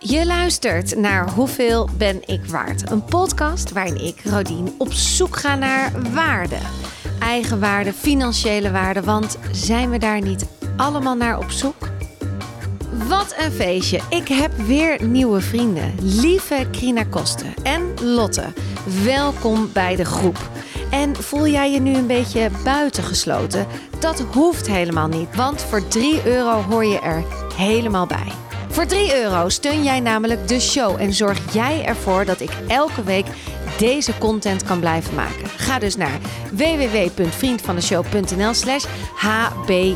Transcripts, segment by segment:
Je luistert naar Hoeveel ben ik waard? Een podcast waarin ik, Rodien, op zoek ga naar waarde. Eigen waarde, financiële waarde, want zijn we daar niet allemaal naar op zoek? Wat een feestje. Ik heb weer nieuwe vrienden. Lieve Krina Kosten en Lotte. Welkom bij de groep. En voel jij je nu een beetje buitengesloten? Dat hoeft helemaal niet, want voor 3 euro hoor je er helemaal bij. Voor 3 euro steun jij namelijk de show en zorg jij ervoor dat ik elke week deze content kan blijven maken. Ga dus naar www.vriendvandeshow.nl slash hbiw.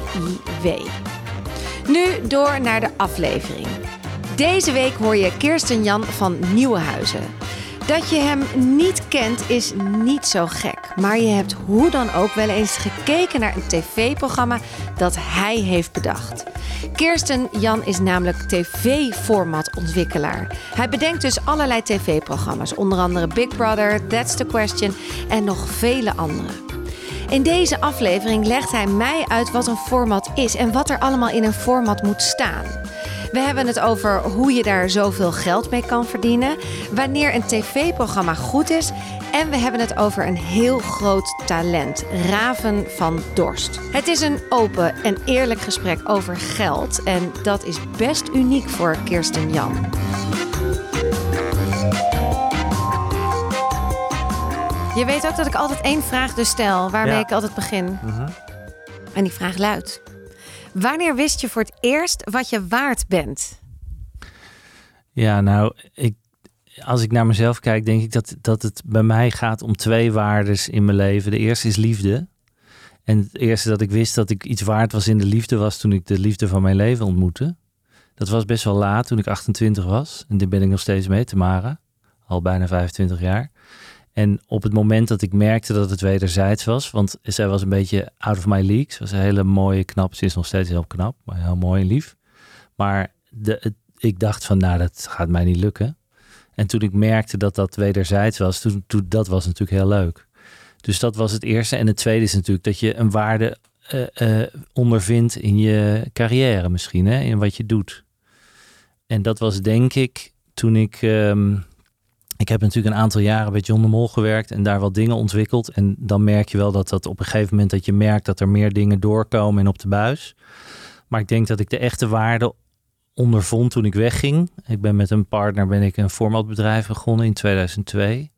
Nu door naar de aflevering. Deze week hoor je Kirsten Jan van Nieuwenhuizen. Dat je hem niet kent is niet zo gek. Maar je hebt hoe dan ook wel eens gekeken naar een tv-programma dat hij heeft bedacht. Kirsten Jan is namelijk tv-formatontwikkelaar. Hij bedenkt dus allerlei tv-programma's, onder andere Big Brother, That's the Question en nog vele andere. In deze aflevering legt hij mij uit wat een format is en wat er allemaal in een format moet staan. We hebben het over hoe je daar zoveel geld mee kan verdienen, wanneer een tv-programma goed is en we hebben het over een heel groot talent, Raven van Dorst. Het is een open en eerlijk gesprek over geld en dat is best uniek voor Kirsten Jan. Je weet ook dat ik altijd één vraag dus stel, waarmee Ja. ik altijd begin. En die vraag luidt: Wanneer wist je voor het eerst wat je waard bent? Ja, nou, ik, als ik naar mezelf kijk, denk ik dat, dat het bij mij gaat om twee waardes in mijn leven. De eerste is liefde. En het eerste dat ik wist dat ik iets waard was in de liefde was toen ik de liefde van mijn leven ontmoette. Dat was best wel laat, toen ik 28 was. En dit ben ik nog steeds mee, Tamara. Al bijna 25 jaar. En op het moment dat ik merkte dat het wederzijds was, want zij was een beetje out of my league. Ze was een hele mooie, knap. Ze is nog steeds heel knap, maar heel mooi en lief. Maar de, ik dacht van, nou, dat gaat mij niet lukken. En toen ik merkte dat dat wederzijds was, toen, toen, dat was natuurlijk heel leuk. Dus dat was het eerste. En het tweede is natuurlijk dat je een waarde eh, ondervindt in je carrière misschien, hè, in wat je doet. En dat was denk ik toen ik... ehm, ik heb natuurlijk een aantal jaren bij John de Mol gewerkt en daar wat dingen ontwikkeld. En dan merk je wel dat dat op een gegeven moment dat je merkt dat er meer dingen doorkomen en op de buis. Maar ik denk dat ik de echte waarde ondervond toen ik wegging. Ik ben met een partner ben ik een formatbedrijf begonnen in 2002.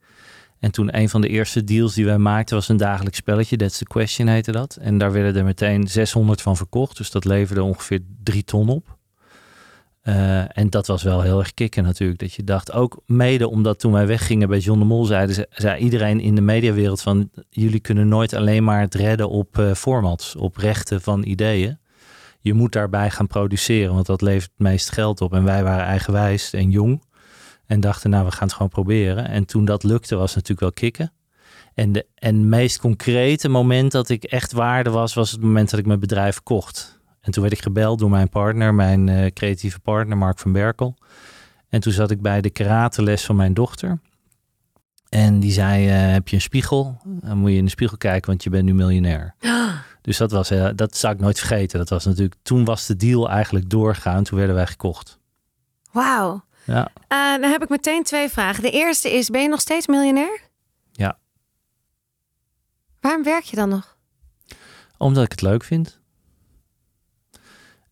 En toen een van de eerste deals die wij maakten was een dagelijks spelletje. That's the question heette dat. En daar werden er meteen 600 van verkocht. Dus dat leverde ongeveer drie ton op. Eh, en dat was wel heel erg kicken natuurlijk. Dat je dacht, ook mede omdat toen wij weggingen bij John de Mol, zeiden ze, zei iedereen in de mediawereld van, jullie kunnen nooit alleen maar het redden op eh, formats, op rechten van ideeën. Je moet daarbij gaan produceren, want dat levert het meest geld op. En wij waren eigenwijs en jong en dachten, nou, we gaan het gewoon proberen. En toen dat lukte, was het natuurlijk wel kicken. En de en meest concrete moment dat ik echt waarde was, was het moment dat ik mijn bedrijf kocht. En toen werd ik gebeld door mijn partner, mijn eh, creatieve partner Mark van Berkel. En toen zat ik bij de karateles van mijn dochter. En die zei, eh, heb je een spiegel? Dan moet je in de spiegel kijken, want je bent nu miljonair. Dus dat, was, eh, dat zou ik nooit vergeten. Dat was natuurlijk, toen was de deal eigenlijk doorgaan. Toen werden wij gekocht. Wauw. Ja, dan heb ik meteen twee vragen. De eerste is: ben je nog steeds miljonair? Ja. Waarom werk je dan nog? omdat ik het leuk vind.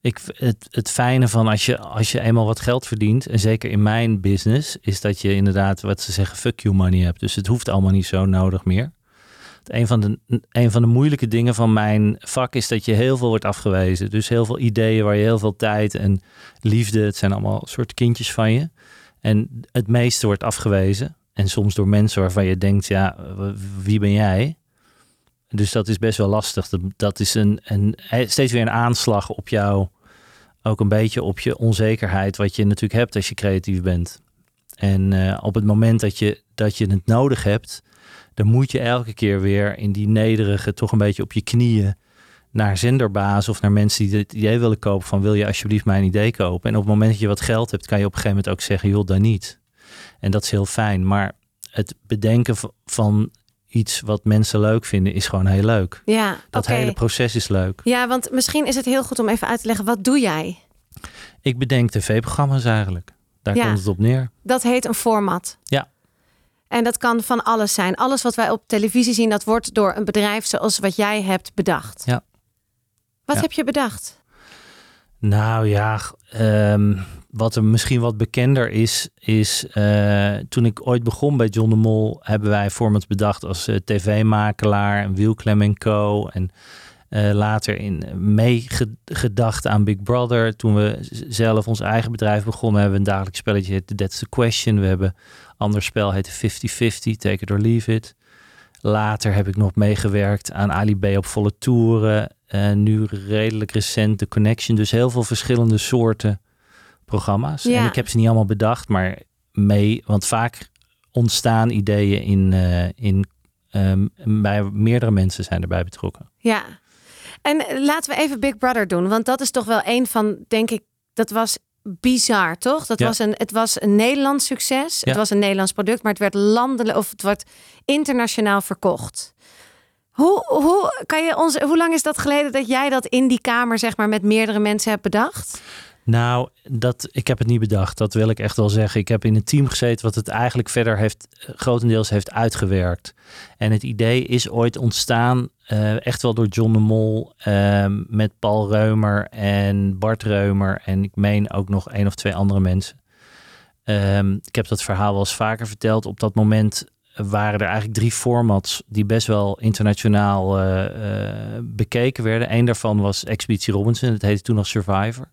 Ik, het, het fijne van als je, als je eenmaal wat geld verdient, en zeker in mijn business, is dat je inderdaad wat ze zeggen fuck you money hebt. Dus het hoeft allemaal niet zo nodig meer. Een van, de, een van de moeilijke dingen van mijn vak is dat je heel veel wordt afgewezen. Dus heel veel ideeën waar je heel veel tijd en liefde, het zijn allemaal soort kindjes van je. En het meeste wordt afgewezen. En soms door mensen waarvan je denkt, ja, wie ben jij? Dus dat is best wel lastig. Dat, is een, een, steeds weer een aanslag op jou. Ook een beetje op je onzekerheid, wat je natuurlijk hebt als je creatief bent. En eh, op het moment dat je, dat je het nodig hebt, dan moet je elke keer weer in die nederige, toch een beetje op je knieën naar zenderbaas of naar mensen die dit idee willen kopen van wil je alsjeblieft mijn idee kopen. En op het moment dat je wat geld hebt, kan je op een gegeven moment ook zeggen, joh, dan niet. En dat is heel fijn. Maar het bedenken van iets wat mensen leuk vinden, is gewoon heel leuk. Ja, Dat hele proces is leuk. Ja, want misschien is het heel goed om even uit te leggen. Wat doe jij? Ik bedenk tv-programma's eigenlijk. daar Ja. komt het op neer. Dat heet een format. Ja. En dat kan van alles zijn. Alles wat wij op televisie zien, dat wordt door een bedrijf zoals wat jij hebt bedacht. Ja. Wat Ja. heb je bedacht? Nou ja, ehm, wat er misschien wat bekender is, is eh, toen ik ooit begon bij John de Mol, hebben wij formats bedacht als eh, tv-makelaar en Wielklem Co. En eh, later in meegedacht aan Big Brother. Toen we zelf ons eigen bedrijf begonnen, hebben we een dagelijks spelletje, heette That's the Question. We hebben een ander spel, heette 50-50, Take it or Leave it. Later heb ik nog meegewerkt aan Ali B op volle toeren. Nu redelijk recent de Connection. Dus heel veel verschillende soorten programma's. Ja. En ik heb ze niet allemaal bedacht, maar mee. Want vaak ontstaan ideeën in, eh, in ehm, bij meerdere mensen zijn erbij betrokken. Ja. En laten we even Big Brother doen. Want dat is toch wel een van, denk ik, dat was bizar, toch? Dat Ja. was een, het was een Nederlands succes. Ja. Het was een Nederlands product, maar het werd landelijk of het wordt internationaal verkocht. Hoe, hoe, kan je ons, hoe lang is dat geleden dat jij dat in die kamer, zeg maar, met meerdere mensen hebt bedacht? Nou, dat, ik heb het niet bedacht. Dat wil ik echt wel zeggen. Ik heb in een team gezeten wat het eigenlijk verder heeft, eh, grotendeels heeft uitgewerkt. En het idee is ooit ontstaan, eh, echt wel door John de Mol, ehm, met Paul Reumer en Bart Reumer. En ik meen ook nog één of twee andere mensen. Ehm, ik heb dat verhaal wel eens vaker verteld. Op dat moment waren er eigenlijk drie formats die best wel internationaal eh, bekeken werden. Eén daarvan was Expeditie Robinson. Het heette toen nog Survivor.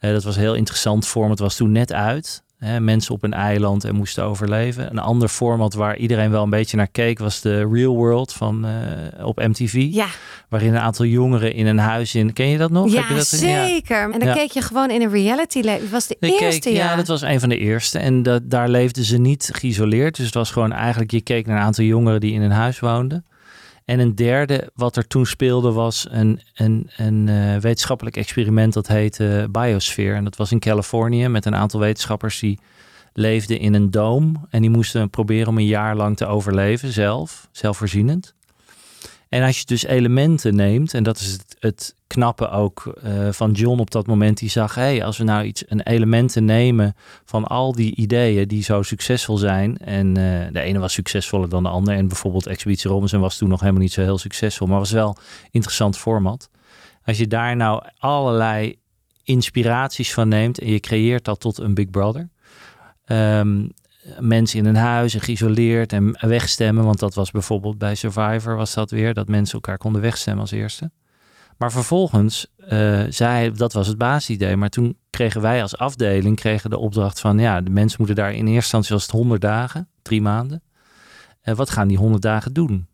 Dat was een heel interessant format. was toen net uit. Hè, mensen op een eiland en moesten overleven. Een ander format waar iedereen wel een beetje naar keek was de Real World van, eh, op MTV. Ja, Waarin een aantal jongeren in een huis in. Ken je dat nog? Heb je ja dat, zeker. En dan Ja. keek je gewoon in een reality leven. Het was de Ik eerste keek. Ja, dat was een van de eerste. En dat, daar leefden ze niet geïsoleerd. Dus het was gewoon eigenlijk, je keek naar een aantal jongeren die in een huis woonden. En een derde, wat er toen speelde, was een, een, een eh, wetenschappelijk experiment dat heette Biosphere. En dat was in Californië met een aantal wetenschappers die leefden in een doom. En die moesten proberen om een jaar lang te overleven, zelf, zelfvoorzienend. En als je dus elementen neemt, en dat is het, het knappe ook eh, van John op dat moment, die zag, hé, hey, als we nou iets, een elementen nemen van al die ideeën die zo succesvol zijn, en eh, de ene was succesvoller dan de ander, en bijvoorbeeld Expeditie Robinson was toen nog helemaal niet zo heel succesvol, maar was wel interessant format. Als je daar nou allerlei inspiraties van neemt en je creëert dat tot een Big Brother. Ehm, mensen in een huis en geïsoleerd en wegstemmen. Want dat was bijvoorbeeld bij Survivor was dat weer. Dat mensen elkaar konden wegstemmen als eerste. Maar vervolgens, eh zij, dat was het basisidee. Maar toen kregen wij als afdeling kregen de opdracht van... ja, de mensen moeten daar in eerste instantie was het 100 dagen, drie maanden. En wat gaan die 100 dagen doen?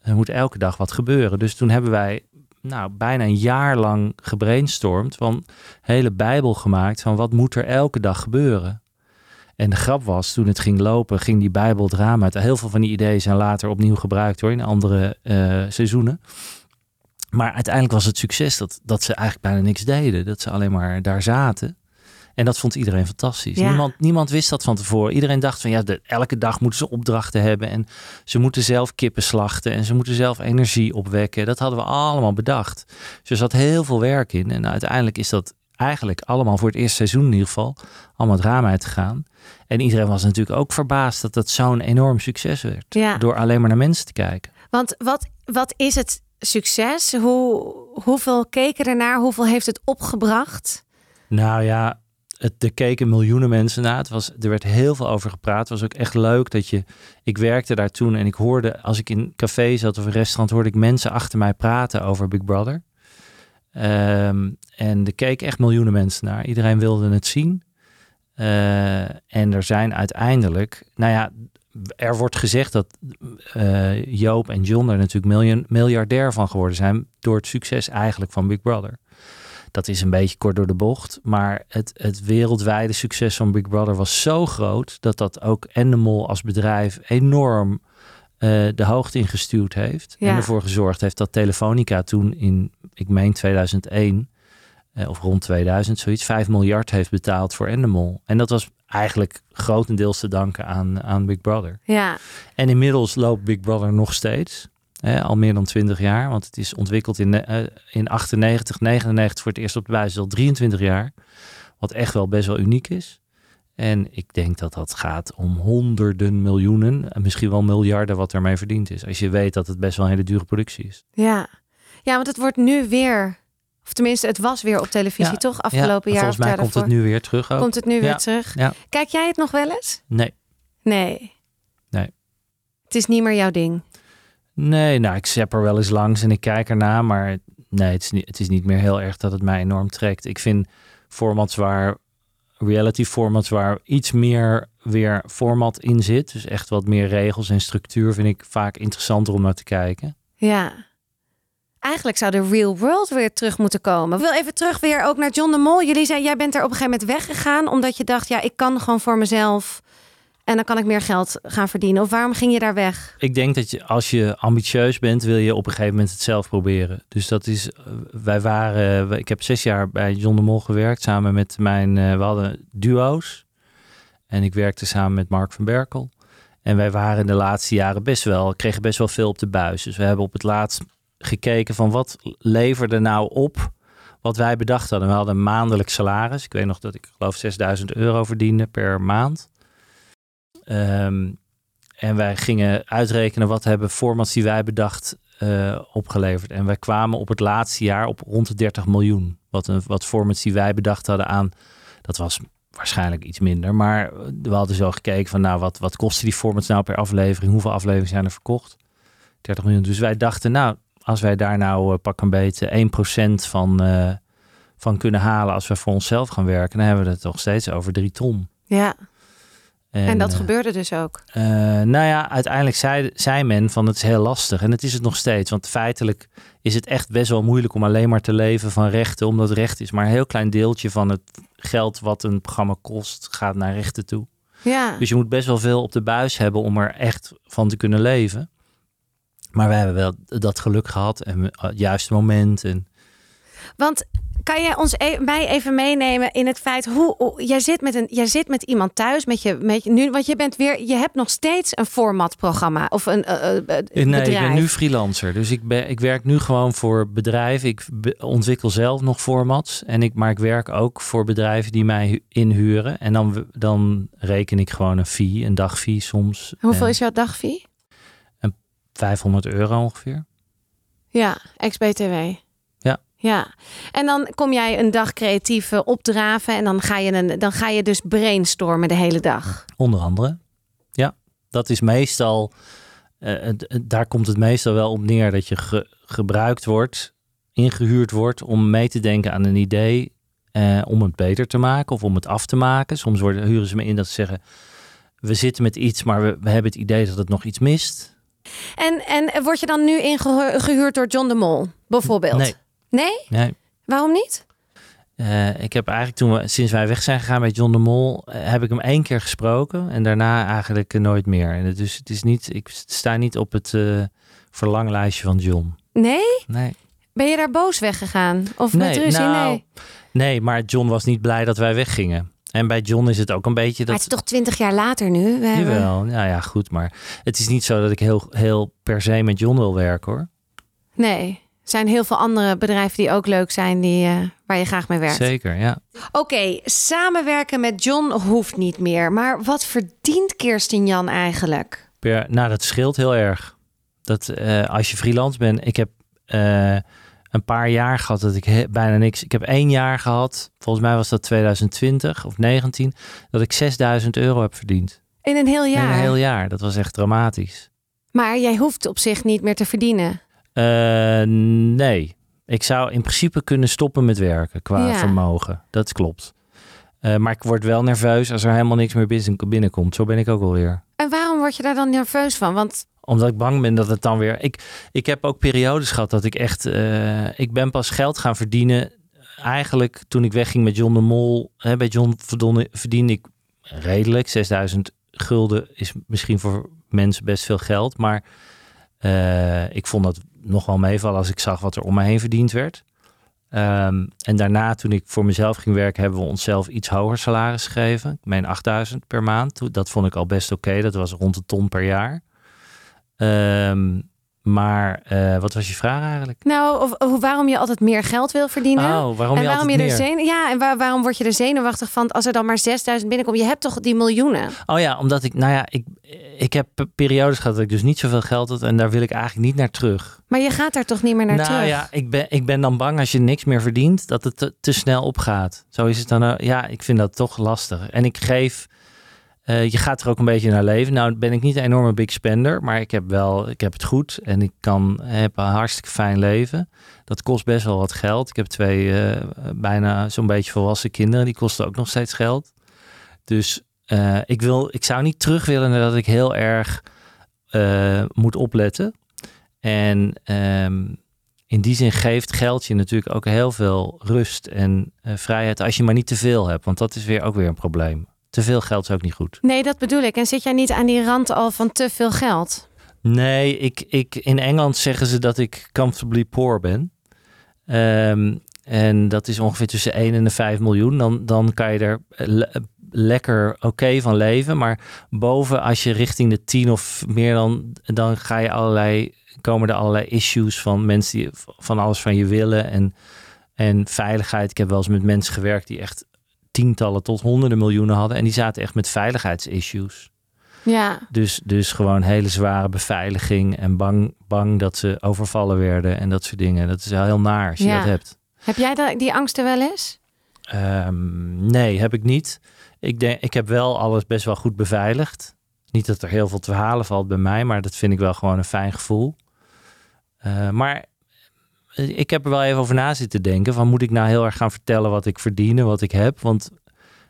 Er moet elke dag wat gebeuren. Dus toen hebben wij nou, bijna een jaar lang gebrainstormd... van hele bijbel gemaakt van wat moet er elke dag gebeuren. En de grap was, toen het ging lopen, ging die Bijbel het raam uit. Heel veel van die ideeën zijn later opnieuw gebruikt hoor, in andere eh, seizoenen. Maar uiteindelijk was het succes dat, dat ze eigenlijk bijna niks deden. Dat ze alleen maar daar zaten. En dat vond iedereen fantastisch. Ja. Niemand, niemand wist dat van tevoren. Iedereen dacht van ja, de, elke dag moeten ze opdrachten hebben. En ze moeten zelf kippen slachten. En ze moeten zelf energie opwekken. Dat hadden we allemaal bedacht. Dus er zat heel veel werk in. En uiteindelijk is dat eigenlijk allemaal voor het eerste seizoen in ieder geval allemaal het raam uitgegaan. En iedereen was natuurlijk ook verbaasd dat dat zo'n enorm succes werd. Ja. Door alleen maar naar mensen te kijken. Want wat, wat is het succes? Hoe, hoeveel keken ernaar? Hoeveel heeft het opgebracht? Nou ja, het, er keken miljoenen mensen naar. Het was, er werd heel veel over gepraat. Het was ook echt leuk dat je... Ik werkte daar toen en ik hoorde... Als ik in een café zat of een restaurant... hoorde ik mensen achter mij praten over Big Brother. Ehm, en er keken echt miljoenen mensen naar. Iedereen wilde het zien. Eh, en er zijn uiteindelijk... Nou ja, er wordt gezegd dat eh, Joop en John er natuurlijk miljardair van geworden zijn... door het succes eigenlijk van Big Brother. Dat is een beetje kort door de bocht. Maar het, het wereldwijde succes van Big Brother was zo groot... dat dat ook Endemol als bedrijf enorm eh, de hoogte ingestuurd heeft. Ja. En ervoor gezorgd heeft dat Telefonica toen in, ik meen 2001... eh, of rond 2000 zoiets, 5 miljard heeft betaald voor Endemol. En dat was eigenlijk grotendeels te danken aan, aan Big Brother. Ja, En inmiddels loopt Big Brother nog steeds. Hè, al meer dan 20 jaar. Want het is ontwikkeld in, eh, in 98, 99 voor het eerst op de buis. Al 23 jaar. Wat echt wel best wel uniek is. En ik denk dat dat gaat om honderden miljoenen en misschien wel miljarden wat ermee verdiend is. Als je weet dat het best wel een hele dure productie is. Ja, ja want het wordt nu weer, of tenminste het was weer op televisie Ja, toch? Afgelopen ja, jaar volgens of mij komt het nu weer terug ook. Komt het nu Ja, weer terug? Kijk jij het nog wel eens? Nee. Nee. Nee. Het is niet meer jouw ding. Nee, nou, ik zap er wel eens langs en ik kijk erna, maar nee, het is niet, het is niet meer heel erg dat het mij enorm trekt. Ik vind formats waar, reality formats waar iets meer weer format in zit, dus echt wat meer regels en structuur, vind ik vaak interessanter om naar te kijken. Ja. Eigenlijk zou de real world weer terug moeten komen. Ik wil even terug weer ook naar John de Mol. Jullie zei, jij bent er op een gegeven moment weggegaan omdat je dacht, ja, ik kan gewoon voor mezelf en dan kan ik meer geld gaan verdienen. Of waarom ging je daar weg? Ik denk dat je, als je ambitieus bent, wil je op een gegeven moment het zelf proberen. Dus dat is, eh, wij waren, ik heb zes jaar bij John de Mol gewerkt samen met mijn, eh, we hadden duo's. En ik werkte samen met Mark van Berkel. En wij waren de laatste jaren best wel, kregen best wel veel op de buis. Dus we hebben op het laatst gekeken van wat leverde nou op wat wij bedacht hadden. We hadden een maandelijk salaris. Ik weet nog dat ik geloof 6000 euro verdiende per maand. Ehm, en wij gingen uitrekenen wat hebben formats die wij bedacht eh, opgeleverd. En wij kwamen op het laatste jaar op rond de 30 miljoen. Wat, een, wat formats die wij bedacht hadden aan, dat was waarschijnlijk iets minder. Maar we hadden zo gekeken van, nou, wat, wat kosten die formats nou per aflevering? Hoeveel afleveringen zijn er verkocht? 30 miljoen. Dus wij dachten, nou, als wij daar nou uh, pak een beetje 1% van, uh, van kunnen halen als we voor onszelf gaan werken, dan hebben we het toch steeds over 3 ton. Ja. En, en dat uh, gebeurde dus ook. Uh, nou ja, uiteindelijk zei, zei men van het is heel lastig. En het is het nog steeds. Want feitelijk is het echt best wel moeilijk om alleen maar te leven van rechten. Omdat recht is maar een heel klein deeltje van het geld wat een programma kost, gaat naar rechten toe. Ja. Dus je moet best wel veel op de buis hebben om er echt van te kunnen leven. Maar we hebben wel dat geluk gehad en het juiste moment. En... Want kan jij ons e mij even meenemen in het feit hoe, hoe jij zit met een jij zit met iemand thuis met je met je, nu want je bent weer je hebt nog steeds een formatprogramma of een uh, uh, nee bedrijf. ik ben nu freelancer dus ik ben ik werk nu gewoon voor bedrijven. Ik ontwikkel zelf nog formats en ik maar ik werk ook voor bedrijven die mij inhuren. En dan dan reken ik gewoon een fee een dagfee soms. Hoeveel en is jouw dagfee? 500 euro ongeveer. Ja ex btw ja en dan kom jij een dag creatief uh, opdraven en dan ga, je een, dan ga je dus brainstormen de hele dag. Onder andere. Ja, dat is meestal, uh, daar komt het meestal wel op neer dat je ge, gebruikt wordt, ingehuurd wordt om mee te denken aan een idee, uh, om het beter te maken of om het af te maken. Soms worden, huren ze me in dat ze zeggen, we zitten met iets, maar we, we hebben het idee dat het nog iets mist. En, en word je dan nu ingehuurd door John de Mol, bijvoorbeeld? Nee. Nee? Nee. Waarom niet? Uh, ik heb eigenlijk toen we, sinds wij weg zijn gegaan met John de Mol, uh, heb ik hem één keer gesproken en daarna eigenlijk uh, nooit meer. En dus het is niet, ik sta niet op het verlanglijstje van John. Nee? Nee. Ben je daar boos weggegaan? Of nee, met ruzie? Nou, nee. Nee, maar John was niet blij dat wij weggingen. En bij John is het ook een beetje dat. Maar het is toch twintig jaar later nu? We hebben... Jawel, nou ja, goed. Maar het is niet zo dat ik heel, heel per se met John wil werken hoor. Nee. Er zijn heel veel andere bedrijven die ook leuk zijn, die, uh, waar je graag mee werkt. Zeker, ja. Oké, okay, samenwerken met John hoeft niet meer. Maar wat verdient Kirsten Jan eigenlijk? Per, nou, dat scheelt heel erg. Dat uh, als je freelance bent, ik heb uh, een paar jaar gehad dat ik bijna niks. Ik heb één jaar gehad, volgens mij was dat 2020 of 19, dat ik 6000 euro heb verdiend. In een heel jaar? In een heel jaar. Dat was echt dramatisch. Maar jij hoeft op zich niet meer te verdienen. Uh, nee, ik zou in principe kunnen stoppen met werken qua ja. vermogen. Dat klopt. Uh, maar ik word wel nerveus als er helemaal niks meer binnenkomt. Zo ben ik ook alweer. En waarom word je daar dan nerveus van? Want omdat ik bang ben dat het dan weer. Ik, ik heb ook periodes gehad dat ik echt. Uh, ik ben pas geld gaan verdienen. Eigenlijk toen ik wegging met John de Mol. Hè, bij John verdiende, verdiende ik redelijk. 6000 gulden is misschien voor mensen best veel geld. Maar uh, ik vond dat nog wel meevallen als ik zag wat er om me heen verdiend werd. Um, en daarna, toen ik voor mezelf ging werken, hebben we onszelf iets hoger salaris gegeven. Meen 8000 per maand. Dat vond ik al best oké. Dat was rond de ton per jaar. Um, Maar eh, wat was je vraag eigenlijk? Nou, of, of waarom je altijd meer geld wil verdienen. Oh, waarom en je waarom altijd je er zenu- ja, en waar- waarom word je er zenuwachtig van als er dan maar 6000 binnenkomt? Je hebt toch die miljoenen? Oh ja, omdat ik, nou ja, ik, ik heb periodes gehad dat ik dus niet zoveel geld had en daar wil ik eigenlijk niet naar terug. Maar je gaat daar toch niet meer naar nou terug? ja, ik ben, ik ben dan bang als je niks meer verdient, dat het te, te snel opgaat. Zo is het dan. ook. ja, ik vind dat toch lastig. En ik geef, eh, je gaat er ook een beetje naar leven. Nou ben ik niet een enorme big spender, maar ik heb wel, ik heb het goed en ik kan, heb een hartstikke fijn leven. Dat kost best wel wat geld. Ik heb twee eh, bijna zo'n beetje volwassen kinderen, die kosten ook nog steeds geld. Dus eh, ik, wil, ik zou niet terug willen dat ik heel erg moet opletten. En ehm, in die zin geeft geld je natuurlijk ook heel veel rust en vrijheid als je maar niet te veel hebt. Want dat is weer ook weer een probleem. Te veel geld is ook niet goed. Nee, dat bedoel ik. En zit jij niet aan die rand al van te veel geld? Nee, ik, ik, in Engeland zeggen ze dat ik comfortably poor ben. Ehm, en dat is ongeveer tussen 1 en de 5 miljoen. Dan, dan kan je er le- lekker oké van leven. Maar boven, als je richting de 10 of meer dan, dan ga je allerlei, komen er allerlei issues van mensen die van alles van je willen. En, en veiligheid. Ik heb wel eens met mensen gewerkt die echt tientallen tot honderden miljoenen hadden. En die zaten echt met veiligheidsissues. Ja. Dus, dus gewoon hele zware beveiliging en bang, bang dat ze overvallen werden en dat soort dingen. Dat is wel heel naar als je Ja. dat hebt. Heb jij die angsten wel eens? Ehm, nee, heb ik niet. Ik, denk, ik heb wel alles best wel goed beveiligd. Niet dat er heel veel te halen valt bij mij, maar dat vind ik wel gewoon een fijn gevoel. Eh, maar ik heb er wel even over na zitten denken. Van moet ik nou heel erg gaan vertellen wat ik verdien en wat ik heb? Want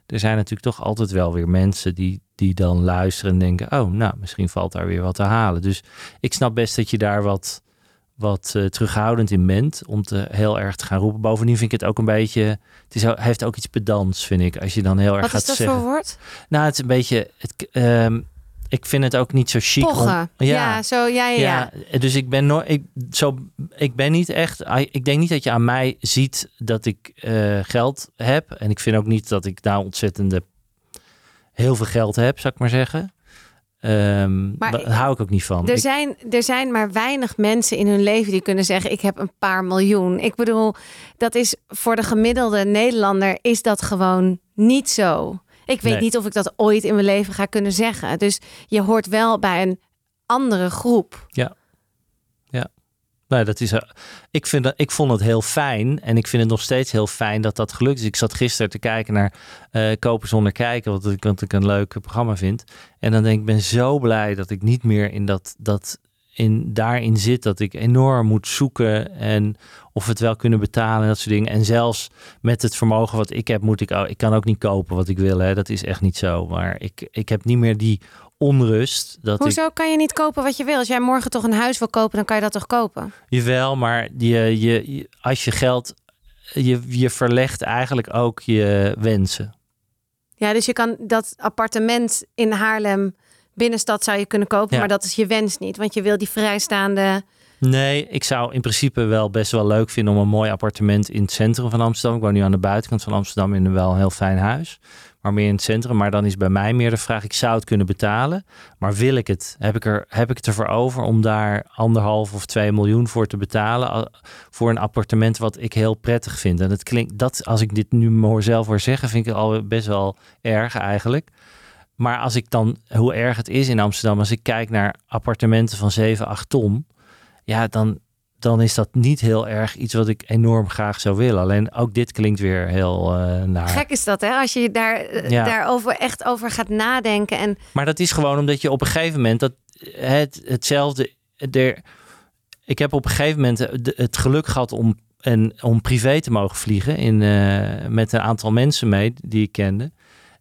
er zijn natuurlijk toch altijd wel weer mensen die, die dan luisteren en denken: oh, nou, misschien valt daar weer wat te halen. Dus ik snap best dat je daar wat, wat eh, terughoudend in bent om te heel erg te gaan roepen. Bovendien vind ik het ook een beetje. Het is, heeft ook iets pedants, vind ik. Als je dan heel erg Wat gaat is dat zeggen. voor woord? Nou, het is een beetje. Het, ehm, ik vind het ook niet zo chic. om- Pochen. ja. zo, ja, ja, ja. ja, dus ik ben nooit, ik, zo, ik ben niet echt, ik denk niet dat je aan mij ziet dat ik eh, geld heb. En ik vind ook niet dat ik nou ontzettende heel veel geld heb, zou ik maar zeggen. Ehm Maar daar hou ik ook niet van. Er Ik- zijn, er zijn maar weinig mensen in hun leven die kunnen zeggen: Ik heb een paar miljoen. Ik bedoel, dat is voor de gemiddelde Nederlander is dat gewoon niet zo. Ik weet Nee. niet of ik dat ooit in mijn leven ga kunnen zeggen. Dus je hoort wel bij een andere groep. Nou, dat is, eh, ik, vind dat, ik vond het heel fijn en ik vind het nog steeds heel fijn dat dat gelukt is. Ik zat gisteren te kijken naar eh, Kopen zonder kijken, wat ik, wat ik een leuk programma vind. En dan denk ik, ik ben zo blij dat ik niet meer in dat, dat in, daarin zit dat ik enorm moet zoeken en of we het wel kunnen betalen en dat soort dingen. En zelfs met het vermogen wat ik heb, moet ik, ik kan ook niet kopen wat ik wil. Hè. Dat is echt niet zo. Maar ik, ik heb niet meer die onrust dat ik Hoezo kan je niet kopen wat je wil? Als jij morgen toch een huis wil kopen, dan kan je dat toch kopen? Jawel, maar je, je, je- als je geld, je, je verlegt eigenlijk ook je wensen. Ja, dus je kan dat appartement in Haarlem binnenstad zou je kunnen kopen, Ja. maar dat is je wens niet, want je wil die vrijstaande. Nee, ik zou in principe wel best wel leuk vinden om een mooi appartement in het centrum van Amsterdam. Ik woon nu aan de buitenkant van Amsterdam in een wel heel fijn huis. Maar meer in het centrum. Maar dan is bij mij meer de vraag, ik zou het kunnen betalen. Maar wil ik het? Heb ik, er, heb ik het ervoor over om daar anderhalf of twee miljoen voor te betalen? al- Voor een appartement wat ik heel prettig vind. En dat klinkt, dat, als ik dit nu hoor zelf hoor zeggen, vind ik het al best wel erg eigenlijk. Maar als ik dan, hoe erg het is in Amsterdam, als ik kijk naar appartementen van 7, 8 ton, ja, dan, dan is dat niet heel erg iets wat ik enorm graag zou willen. Alleen ook dit klinkt weer heel eh naar. Gek is dat, hè? Als je daar, eh, Ja. daarover echt over gaat nadenken. En Maar dat is gewoon omdat je op een gegeven moment dat het, hetzelfde. Er, ik heb op een gegeven moment het geluk gehad om, en, om privé te mogen vliegen in, eh, met een aantal mensen mee die ik kende.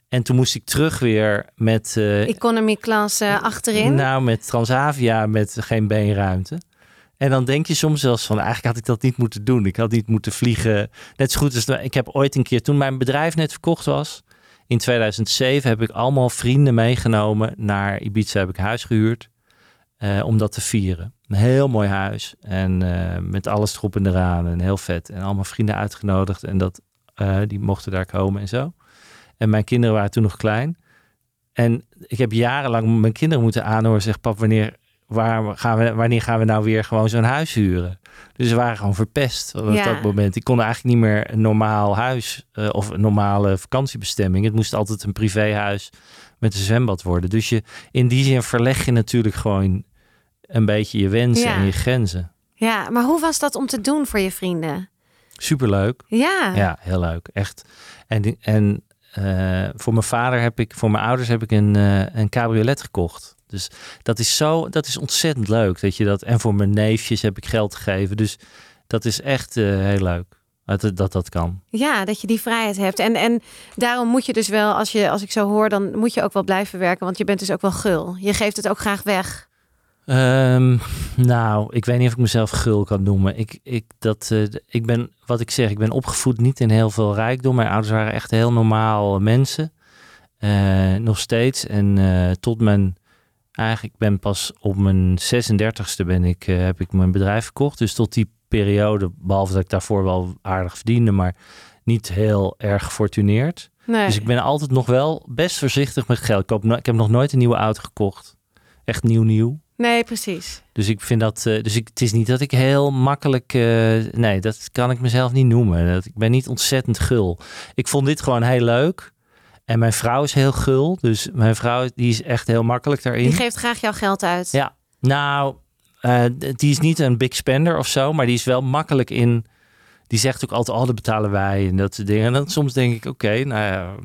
En toen moest ik terug weer met. eh, economy class eh, achterin. Nou, met Transavia met geen beenruimte. En dan denk je soms zelfs van, eigenlijk had ik dat niet moeten doen. Ik had niet moeten vliegen. Net zo goed als, ik heb ooit een keer, toen mijn bedrijf net verkocht was, in 2007 heb ik allemaal vrienden meegenomen naar Ibiza, heb ik huis gehuurd, eh, om dat te vieren. Een heel mooi huis en met alles erop en eraan en heel vet. En allemaal vrienden uitgenodigd en dat, die mochten daar komen en zo. En mijn kinderen waren toen nog klein. En ik heb jarenlang mijn kinderen moeten aanhoren. Zeg, pap, wanneer, waar gaan we, wanneer gaan we nou weer gewoon zo'n huis huren? Dus we waren gewoon verpest op Ja. dat moment. Ik kon eigenlijk niet meer een normaal huis eh, of een normale vakantiebestemming. Het moest altijd een privéhuis met een zwembad worden. Dus je, in die zin verleg je natuurlijk gewoon een beetje je wensen Ja. en je grenzen. Ja, maar hoe was dat om te doen voor je vrienden? Superleuk. Ja. Ja, heel leuk. Echt. En, en eh, voor mijn vader heb ik, voor mijn ouders heb ik een, eh, een cabriolet gekocht. Dus dat is zo, dat is ontzettend leuk dat je dat. En voor mijn neefjes heb ik geld gegeven. Dus dat is echt eh, heel leuk dat dat, dat kan. Ja, dat je die vrijheid hebt. En, en daarom moet je dus wel, als, je, als ik zo hoor, dan moet je ook wel blijven werken. Want je bent dus ook wel gul. Je geeft het ook graag weg. Ehm, nou, ik weet niet of ik mezelf gul kan noemen. Ik, ik, dat, eh, ik ben, wat ik zeg, ik ben opgevoed niet in heel veel rijkdom. Mijn ouders waren echt heel normaal mensen. Eh, nog steeds. En eh, tot mijn, eigenlijk ben pas op mijn 36e ben ik, heb ik mijn bedrijf verkocht. Dus tot die periode, behalve dat ik daarvoor wel aardig verdiende, maar niet heel erg gefortuneerd. Nee. Dus ik ben altijd nog wel best voorzichtig met geld. Ik, koop no- ik heb nog nooit een nieuwe auto gekocht. Echt nieuw nieuw. Nee, precies. Dus ik vind dat. eh, dus ik, het is niet dat ik heel makkelijk. eh, nee, dat kan ik mezelf niet noemen. Dat, ik ben niet ontzettend gul. Ik vond dit gewoon heel leuk. En mijn vrouw is heel gul. Dus mijn vrouw die is echt heel makkelijk daarin. Die geeft graag jouw geld uit. Ja. Nou, eh, die is niet een big spender of zo. Maar die is wel makkelijk in. Die zegt ook altijd, oh, dat betalen wij en dat soort dingen. En dan soms denk ik, oké, nou ja.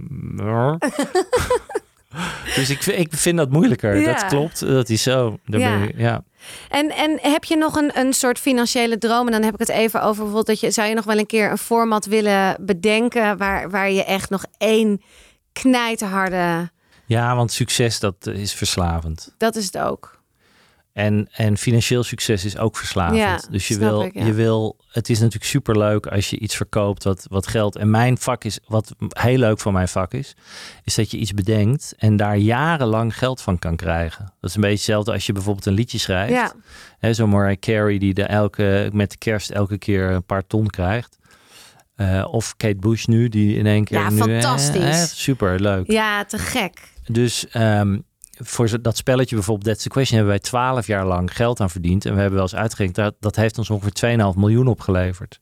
dus ik, ik vind dat moeilijker. Ja. Dat klopt. Dat is zo. Daar Ja. Ben ik, ja. En, en heb je nog een, een soort financiële droom? En dan heb ik het even over bijvoorbeeld dat je zou je nog wel een keer een format willen bedenken waar, waar je echt nog één knijterharde. Ja, want succes dat is verslavend. Dat is het ook. En, en financieel succes is ook verslavend. Ja, dus je wil, ik, ja. je wil, het is natuurlijk superleuk als je iets verkoopt wat, wat geld. En mijn vak is, wat heel leuk van mijn vak is, is dat je iets bedenkt en daar jarenlang geld van kan krijgen. Dat is een beetje hetzelfde als je bijvoorbeeld een liedje schrijft. Ja, Hè, Zo'n Mariah Carey die de elke, met de kerst elke keer een paar ton krijgt. Eh, of Kate Bush nu, die in één keer Ja, nu... fantastisch. super leuk. ja te gek. Dus ehm, voor dat spelletje bijvoorbeeld That's the Question hebben wij twaalf jaar lang geld aan verdiend. En we hebben wel eens uitgerekend, dat, dat heeft ons ongeveer 2,5 miljoen opgeleverd.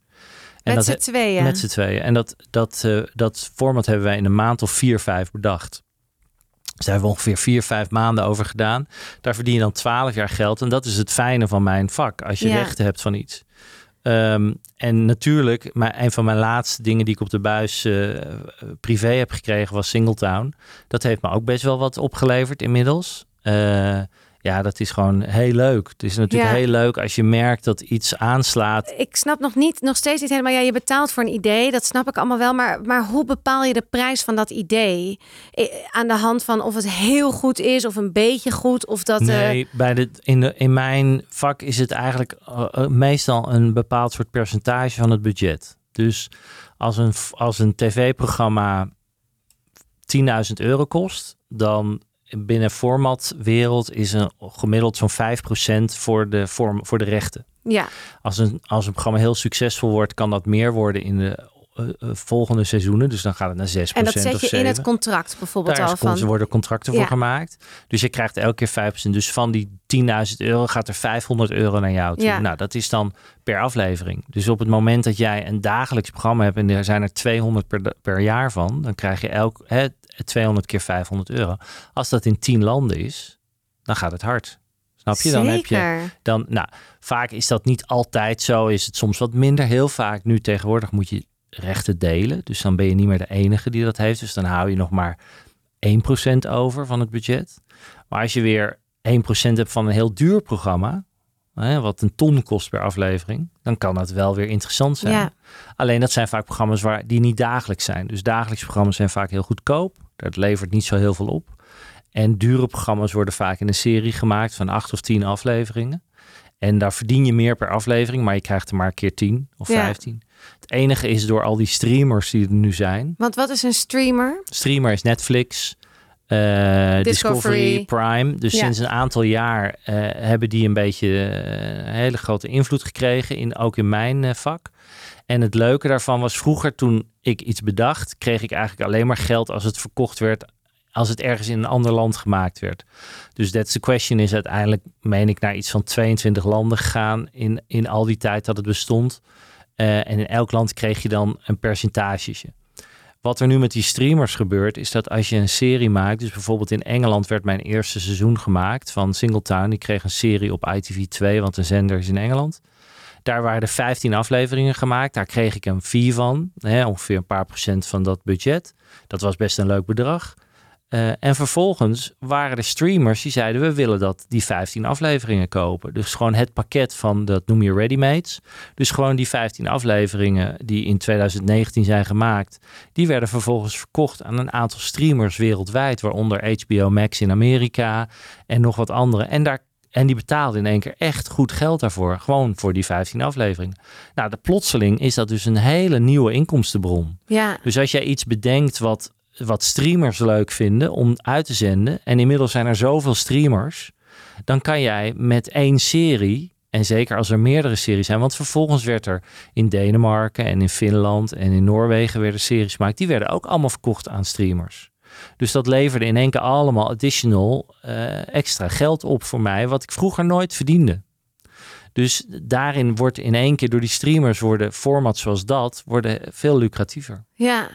En Met dat z'n tweeën. Met z'n tweeën. En dat, dat, eh, dat format hebben wij in een maand of vier, vijf bedacht. Dus daar hebben we ongeveer vier, vijf maanden over gedaan. Daar verdien je dan twaalf jaar geld. En dat is het fijne van mijn vak. Als je Ja. rechten hebt van iets. Ehm, en natuurlijk, maar een van mijn laatste dingen die ik op de buis eh, privé heb gekregen was Singletown. Dat heeft me ook best wel wat opgeleverd inmiddels. Eh, ja, dat is gewoon heel leuk. Het is natuurlijk Ja. heel leuk als je merkt dat iets aanslaat. Ik snap nog niet, nog steeds niet helemaal. Ja, je betaalt voor een idee, dat snap ik allemaal wel. Maar, maar hoe bepaal je de prijs van dat idee? Aan de hand van of het heel goed is, of een beetje goed, of dat. eh, Nee, bij de, in, de, in mijn vak is het eigenlijk eh, eh, meestal een bepaald soort percentage van het budget. Dus als een, als een tv-programma 10.000 euro kost, dan binnen formatwereld is een gemiddeld zo'n 5% voor de, vorm, voor de rechten. ja, Als een, als een programma heel succesvol wordt, kan dat meer worden in de eh, eh, volgende seizoenen. Dus dan gaat het naar 6% en dat zet je in 7%. het contract bijvoorbeeld Daar al van. worden contracten voor gemaakt. Dus je krijgt elke keer 5%. Dus van die 10.000 euro gaat er 500 euro naar jou toe. Ja. Nou, dat is dan per aflevering. Dus op het moment dat jij een dagelijks programma hebt... en er zijn er 200 per, per jaar van... dan krijg je elk, hè, 200 keer 500 euro. Als dat in 10 landen is, dan gaat het hard. Snap je? Dan heb je dan, nou, vaak is dat niet altijd zo. Is het soms wat minder. Heel vaak nu tegenwoordig moet je rechten delen. Dus dan ben je niet meer de enige die dat heeft. Dus dan hou je nog maar 1% over van het budget. Maar als je weer 1% hebt van een heel duur programma, hè, wat een ton kost per aflevering, dan kan dat wel weer interessant zijn. Ja. Alleen dat zijn vaak programma's waar, die niet dagelijks zijn. Dus dagelijks programma's zijn vaak heel goedkoop. Dat levert niet zo heel veel op. En dure programma's worden vaak in een serie gemaakt van acht of tien afleveringen. En daar verdien je meer per aflevering, maar je krijgt er maar een keer 10 of Ja. 15. Het enige is door al die streamers die er nu zijn. Want wat is een streamer? Streamer is Netflix, eh, Discovery. Discovery. Prime. Dus Ja. sinds een aantal jaar eh, hebben die een beetje eh, een hele grote invloed gekregen, in, ook in mijn vak. En het leuke daarvan was vroeger toen ik iets bedacht, kreeg ik eigenlijk alleen maar geld als het verkocht werd als het ergens in een ander land gemaakt werd. Dus That's the Question is uiteindelijk, meen ik, naar iets van 22 landen gegaan in, in al die tijd dat het bestond. Uh, en in elk land kreeg je dan een percentagetje. Wat er nu met die streamers gebeurt, is dat als je een serie maakt, dus bijvoorbeeld in Engeland werd mijn eerste seizoen gemaakt van Singletown. Die kreeg een serie op ITV2, want de zender is in Engeland. Daar waren er 15 afleveringen gemaakt. Daar kreeg ik een fee van, hè, ongeveer een paar procent van dat budget. Dat was best een leuk bedrag. Uh, en vervolgens waren er streamers die zeiden: we willen dat die 15 afleveringen kopen. Dus gewoon het pakket van dat noem je readymates. Dus gewoon die 15 afleveringen die in 2019 zijn gemaakt, die werden vervolgens verkocht aan een aantal streamers wereldwijd, waaronder HBO Max in Amerika en nog wat andere. En daar en die betaalden in één keer echt goed geld daarvoor. Gewoon voor die 15 afleveringen. Nou, de plotseling is dat dus een hele nieuwe inkomstenbron. Ja. Dus als jij iets bedenkt wat wat streamers leuk vinden om uit te zenden. En inmiddels zijn er zoveel streamers. Dan kan jij met één serie, en zeker als er meerdere series zijn, want vervolgens werd er in Denemarken en in Finland en in Noorwegen werden series gemaakt. Die werden ook allemaal verkocht aan streamers. Dus dat leverde in één keer allemaal additional uh, extra geld op voor mij, wat ik vroeger nooit verdiende. Dus daarin wordt in één keer door die streamers worden formats zoals dat worden veel lucratiever. Ja,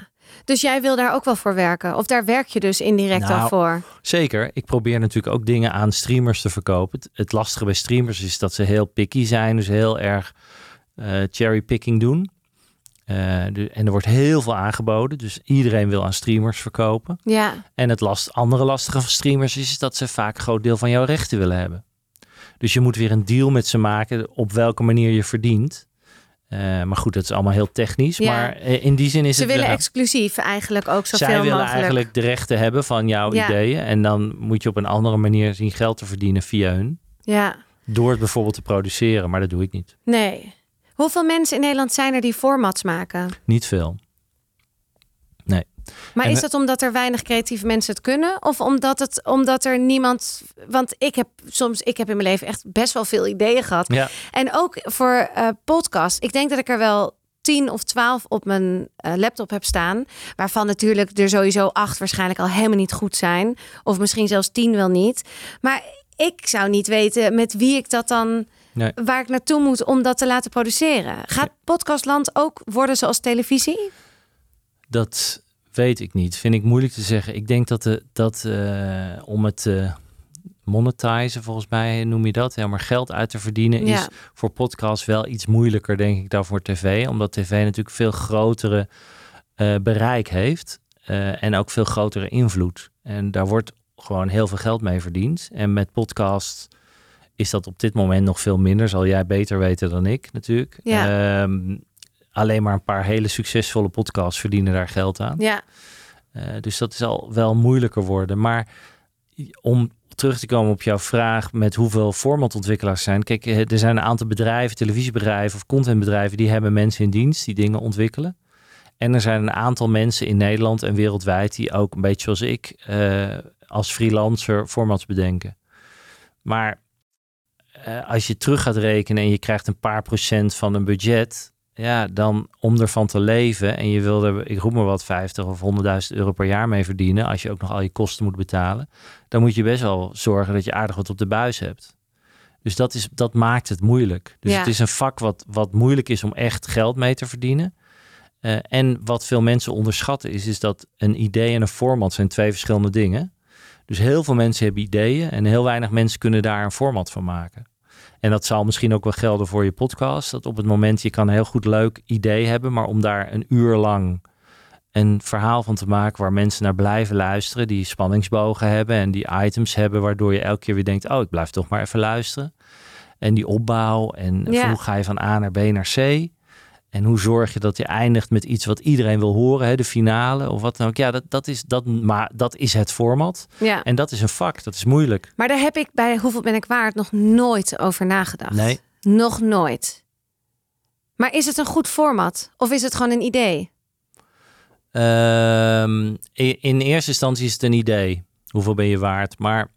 dus jij wil daar ook wel voor werken? Of daar werk je dus indirect nou, al voor? Zeker. Ik probeer natuurlijk ook dingen aan streamers te verkopen. Het, lastige bij streamers is dat ze heel picky zijn. Dus heel erg uh, cherrypicking doen. Uh, de, en er wordt heel veel aangeboden. Dus iedereen wil aan streamers verkopen. Ja. En het last, andere lastige van streamers is dat ze vaak een groot deel van jouw rechten willen hebben. Dus je moet weer een deal met ze maken op welke manier je verdient. Uh, maar goed, dat is allemaal heel technisch. Ja. Maar uh, in die zin is Ze het... Ze willen exclusief eigenlijk ook zoveel Zij mogelijk. willen eigenlijk de rechten hebben van jouw ja. ideeën. En dan moet je op een andere manier zien geld te verdienen via hun. Ja. Door het bijvoorbeeld te produceren. Maar dat doe ik niet. Nee. Hoeveel mensen in Nederland zijn er die formats maken? Niet veel. Nee. Maar En is we- dat omdat er weinig creatieve mensen het kunnen? Of omdat, het, omdat er niemand... Want ik heb soms... Ik heb in mijn leven echt best wel veel ideeën gehad. Ja. En ook voor eh podcast. Ik denk dat ik er wel tien of twaalf op mijn eh, laptop heb staan. Waarvan natuurlijk er sowieso acht waarschijnlijk al helemaal niet goed zijn. Of misschien zelfs tien wel niet. Maar ik zou niet weten met wie ik dat dan... Nee. Waar ik naartoe moet om dat te laten produceren. Gaat podcastland ook worden zoals televisie? Dat weet ik niet. Vind ik moeilijk te zeggen. Ik denk dat, de, dat eh, om het te monetizen, volgens mij noem je dat, helemaal geld uit te verdienen, Ja. is voor podcasts wel iets moeilijker, denk ik, dan voor tv. Omdat tv natuurlijk veel grotere eh, bereik heeft eh, en ook veel grotere invloed. En daar wordt gewoon heel veel geld mee verdiend. En met podcast is dat op dit moment nog veel minder. Zal jij beter weten dan ik natuurlijk. Ja. Ehm, alleen maar een paar hele succesvolle podcasts verdienen daar geld aan. Ja, Eh, dus dat zal wel moeilijker worden. Maar om terug te komen op jouw vraag met hoeveel formatontwikkelaars zijn. Kijk, eh, er zijn een aantal bedrijven, televisiebedrijven of contentbedrijven, die hebben mensen in dienst die dingen ontwikkelen. En er zijn een aantal mensen in Nederland en wereldwijd die ook een beetje zoals ik eh, als freelancer formats bedenken. Maar eh, als je terug gaat rekenen en je krijgt een paar procent van een budget, ja, dan om ervan te leven en je wil er, ik roep maar wat, 50 of 100.000 euro per jaar mee verdienen, als je ook nog al je kosten moet betalen, dan moet je best wel zorgen dat je aardig wat op de buis hebt. Dus dat, is, dat maakt het moeilijk. Dus Ja. het is een vak wat, wat moeilijk is om echt geld mee te verdienen. Eh, en wat veel mensen onderschatten is, is dat een idee en een format zijn twee verschillende dingen. Dus heel veel mensen hebben ideeën en heel weinig mensen kunnen daar een format van maken. En dat zal misschien ook wel gelden voor je podcast. Dat op het moment je kan een heel goed leuk idee hebben, maar om daar een uur lang een verhaal van te maken waar mensen naar blijven luisteren, die spanningsbogen hebben en die items hebben, waardoor je elke keer weer denkt: oh, ik blijf toch maar even luisteren. En die opbouw en Ja. hoe ga je van A naar B naar C? En hoe zorg je dat je eindigt met iets wat iedereen wil horen, hè, de finale of wat dan ook. Ja, dat, dat, is, dat, maar dat is het format. ja. En dat is een vak, dat is moeilijk. Maar daar heb ik bij Hoeveel ben ik waard nog nooit over nagedacht. Nee. Nog nooit. Maar is het een goed format? Of is het gewoon een idee? Ehm, in eerste instantie is het een idee. Hoeveel ben je waard? Maar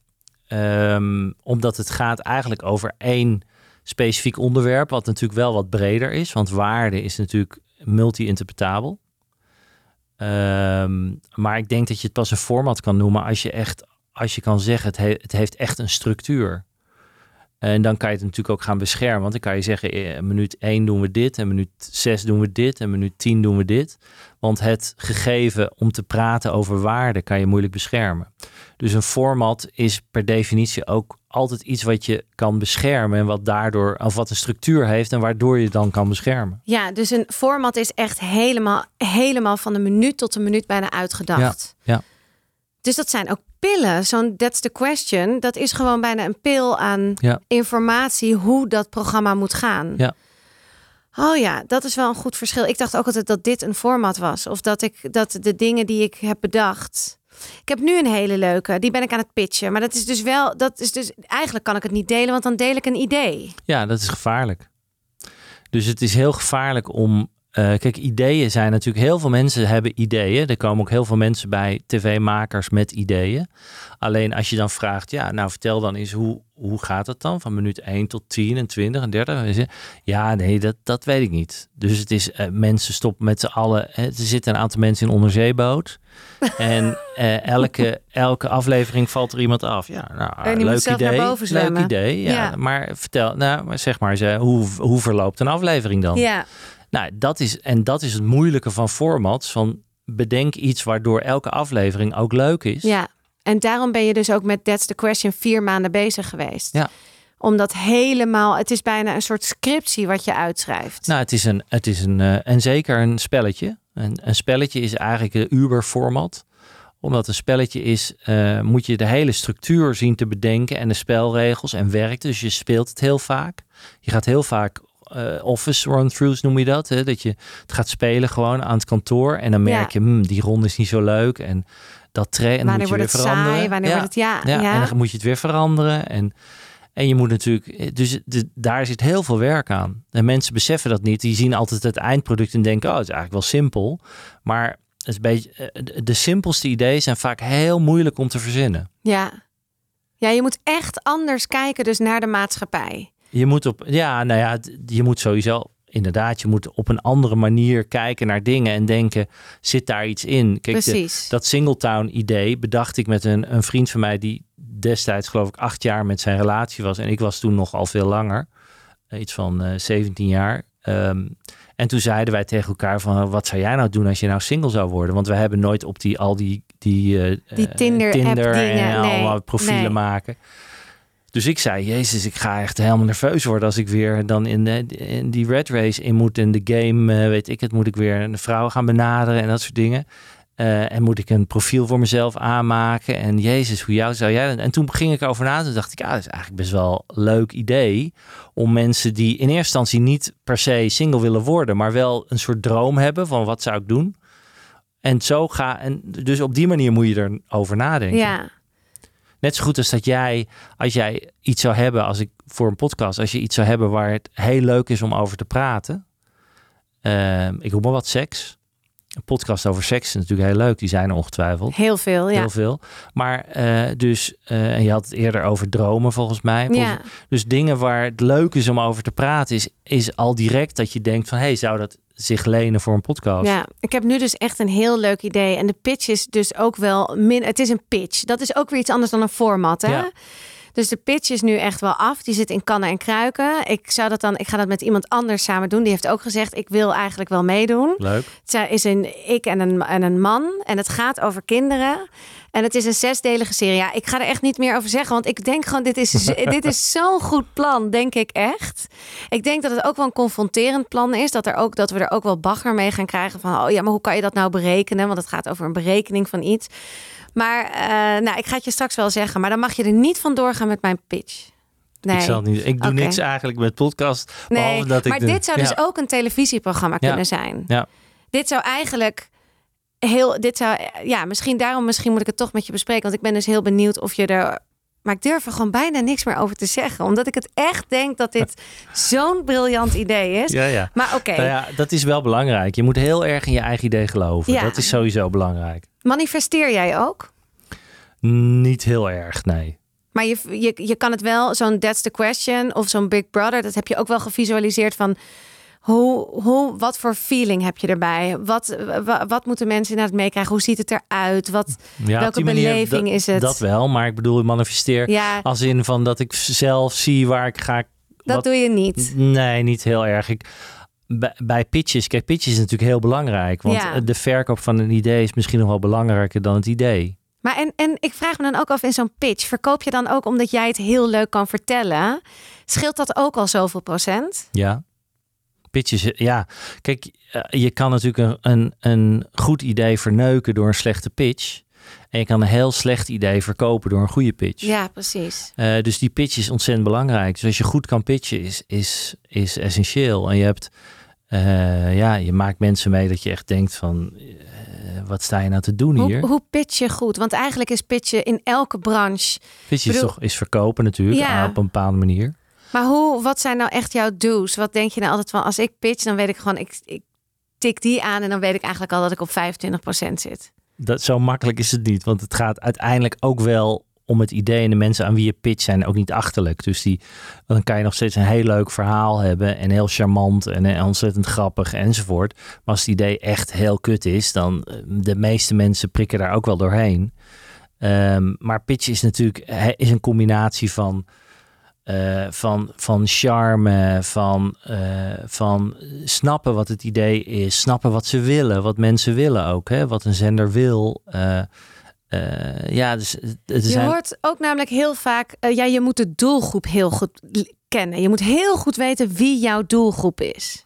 ehm, omdat het gaat eigenlijk over één specifiek onderwerp, wat natuurlijk wel wat breder is. Want waarde is natuurlijk multi-interpretabel. Ehm, maar ik denk dat je het pas een format kan noemen als je echt, als je kan zeggen, het, he- het heeft echt een structuur. En dan kan je het natuurlijk ook gaan beschermen. Want dan kan je zeggen, eh, minuut 1 doen we dit, en minuut 6 doen we dit, en minuut 10 doen we dit. Want het gegeven om te praten over waarde kan je moeilijk beschermen. Dus een format is per definitie ook altijd iets wat je kan beschermen. En wat daardoor, of wat een structuur heeft en waardoor je dan kan beschermen. Ja, dus een format is echt helemaal, helemaal van de minuut tot de minuut bijna uitgedacht. Ja, ja. Dus dat zijn ook pillen. Zo'n That's the Question. Dat is gewoon bijna een pil aan Ja. informatie hoe dat programma moet gaan. Ja. Oh ja, dat is wel een goed verschil. Ik dacht ook altijd dat dit een format was. Of dat ik dat de dingen die ik heb bedacht. Ik heb nu een hele leuke. Die ben ik aan het pitchen. Maar dat is dus wel. Dat is dus. Eigenlijk kan ik het niet delen, want dan deel ik een idee. Ja, dat is gevaarlijk. Dus het is heel gevaarlijk om. Eh, kijk, ideeën zijn natuurlijk. Heel veel mensen hebben ideeën. Er komen ook heel veel mensen bij, tv-makers met ideeën. Alleen als je dan vraagt, ja, nou vertel dan eens hoe, hoe gaat het dan? Van minuut 1 tot 10 en 20 en 30. En ze- Ja, nee, dat, dat weet ik niet. Dus het is, eh, mensen stoppen met z'n allen. hè, Er zitten een aantal mensen in een onderzeeboot. En eh, elke, elke aflevering valt er iemand af. Ja, nou, En die moet leuk idee. leuk idee. Ja, Ja. Maar vertel, nou, zeg maar, eens, hoe, hoe verloopt een aflevering dan? Ja, Nou, dat is, en dat is het moeilijke van formats. Van bedenk iets waardoor elke aflevering ook leuk is. ja. En daarom ben je dus ook met That's the Question vier maanden bezig geweest. Ja. Omdat helemaal. Het is bijna een soort scriptie wat je uitschrijft. Nou, het is een, het is een eh, en zeker een spelletje. Een, een spelletje is eigenlijk een Uber-format. Omdat een spelletje is, eh, moet je de hele structuur zien te bedenken en de spelregels en werkt. Dus je speelt het heel vaak. Je gaat heel vaak eh, office run-throughs noem je dat. Hè? Dat je het gaat spelen gewoon aan het kantoor. En dan merk je, hmm, die ronde is niet zo leuk. En dat tra- en dan wanneer moet je weer veranderen. saai? Wanneer Ja. wordt het ja? Ja, ja. en dan moet je het weer veranderen. En, en je moet natuurlijk, dus de, daar zit heel veel werk aan. En mensen beseffen dat niet. Die zien altijd het eindproduct en denken, oh, het is eigenlijk wel simpel. Maar het is een beetje, eh, de- de simpelste ideeën zijn vaak heel moeilijk om te verzinnen. Ja. Ja, je moet echt anders kijken dus naar de maatschappij. Je moet op, ja, nou ja, je moet sowieso, inderdaad, je moet op een andere manier kijken naar dingen en denken, zit daar iets in? Kijk, de- Precies. dat Singletown idee bedacht ik met een, een vriend van mij die destijds geloof ik acht jaar met zijn relatie was. En ik was toen nog al veel langer. Eh, Iets van eh 17 jaar. Ehm, en toen zeiden wij tegen elkaar van wat zou jij nou doen als je nou single zou worden? Want we hebben nooit op die al die die, eh, Die eh, Tinder-app en dingen, nee, allemaal profielen nee. maken. Dus ik zei, Jezus, ik ga echt helemaal nerveus worden als ik weer dan in, de, in die red race in moet. In de game, eh, weet ik het, moet ik weer een vrouw gaan benaderen en dat soort dingen. Eh, en moet ik een profiel voor mezelf aanmaken? En Jezus, hoe jou zou jij? En toen ging ik over na. Toen dacht ik, ja, dat is eigenlijk best wel een leuk idee. Om mensen die in eerste instantie niet per se single willen worden, maar wel een soort droom hebben van wat zou ik doen. En zo ga. En dus op die manier moet je erover nadenken. Ja. Net zo goed als dat jij, als jij iets zou hebben, als ik voor een podcast, als je iets zou hebben waar het heel leuk is om over te praten. Ehm, ik roep maar wat seks. Een podcast over seks is natuurlijk heel leuk, die zijn er ongetwijfeld. Heel veel, ja. Heel veel. Maar eh, dus, eh, en je had het eerder over dromen volgens mij. Ja, Dus dingen waar het leuk is om over te praten, is, is al direct dat je denkt van, hey, zou dat zich lenen voor een podcast? ja, ik heb nu dus echt een heel leuk idee. En de pitch is dus ook wel min. Het is een pitch. Dat is ook weer iets anders dan een format, hè? Ja. Dus de pitch is nu echt wel af. Die zit in kannen en kruiken. Ik zou dat dan, ik ga dat met iemand anders samen doen. Die heeft ook gezegd, ik wil eigenlijk wel meedoen. Leuk. Het is een ik en een, en een man. En het gaat over kinderen. En het is een zesdelige serie. Ja, ik ga er echt niet meer over zeggen. Want ik denk gewoon, dit is, dit is zo'n goed plan, denk ik echt. Ik denk dat het ook wel een confronterend plan is. Dat, er ook, dat we er ook wel bagger mee gaan krijgen. Van, oh ja, maar hoe kan je dat nou berekenen? Want het gaat over een berekening van iets. Maar eh, nou, ik ga het je straks wel zeggen. Maar dan mag je er niet van doorgaan met mijn pitch. Nee. Ik, zal niet, ik doe niks eigenlijk met podcast. Nee, behalve dat ik maar de- dit zou dus ook een televisieprogramma Ja. kunnen zijn. Ja. Dit zou eigenlijk heel, dit zou, ja, misschien daarom, misschien moet ik het toch met je bespreken, want ik ben dus heel benieuwd of je er, maar ik durf er gewoon bijna niks meer over te zeggen, omdat ik het echt denk dat dit zo'n briljant idee is. Ja, ja. Maar oké, Nou ja, dat is wel belangrijk. Je moet heel erg in je eigen idee geloven. Ja. Dat is sowieso belangrijk. Manifesteer jij ook? Niet heel erg, nee. Maar je, je, je kan het wel, zo'n That's the Question of zo'n Big Brother, dat heb je ook wel gevisualiseerd van Hoe, hoe, wat voor feeling heb je erbij? Wat, wa- wat moeten mensen inderdaad meekrijgen? Hoe ziet het eruit? Wat, Ja, welke manier, beleving dat- is het? Dat wel, maar ik bedoel, manifesteer ja, als in van dat ik zelf zie waar ik ga. dat wat- doe je niet. Nee, niet heel erg. Ik, bij, pitches, kijk, pitches is natuurlijk heel belangrijk. Want Ja. de verkoop van een idee is misschien nog wel belangrijker dan het idee. Maar en, en ik vraag me dan ook af in zo'n pitch. Verkoop je dan ook omdat jij het heel leuk kan vertellen? Scheelt dat ook al zoveel procent? Ja. Pitches, ja. Kijk, eh, je kan natuurlijk een, een, een goed idee verneuken door een slechte pitch. En je kan een heel slecht idee verkopen door een goede pitch. Ja, precies. Eh, dus die pitch is ontzettend belangrijk. Dus als je goed kan pitchen, is, is, is essentieel. En je hebt, eh, ja, je maakt mensen mee dat je echt denkt van, eh, wat sta je nou te doen hier? Hoe, pitch je goed? Want eigenlijk is pitchen in elke branche. Pitch is toch is verkopen natuurlijk, Ja. op een bepaalde manier. Maar hoe, wat zijn nou echt jouw do's? Wat denk je nou altijd van als ik pitch, dan weet ik gewoon, ik, ik tik die aan en dan weet ik eigenlijk al dat ik op 25% zit. Dat, zo makkelijk is het niet, want het gaat uiteindelijk ook wel om het idee en de mensen aan wie je pitch zijn ook niet achterlijk. Dus die, dan kan je nog steeds een heel leuk verhaal hebben en heel charmant en eh, ontzettend grappig enzovoort. Maar als het idee echt heel kut is, dan eh, de meeste mensen prikken daar ook wel doorheen. Ehm, maar pitch is natuurlijk is een combinatie van, eh, van, van charme, van, van snappen wat het idee is, snappen wat ze willen, wat mensen willen ook, hè? wat een zender wil. Ja, dus Je hoort ook namelijk heel vaak, eh, ja, je moet de doelgroep heel goed kennen. Je moet heel goed weten wie jouw doelgroep is.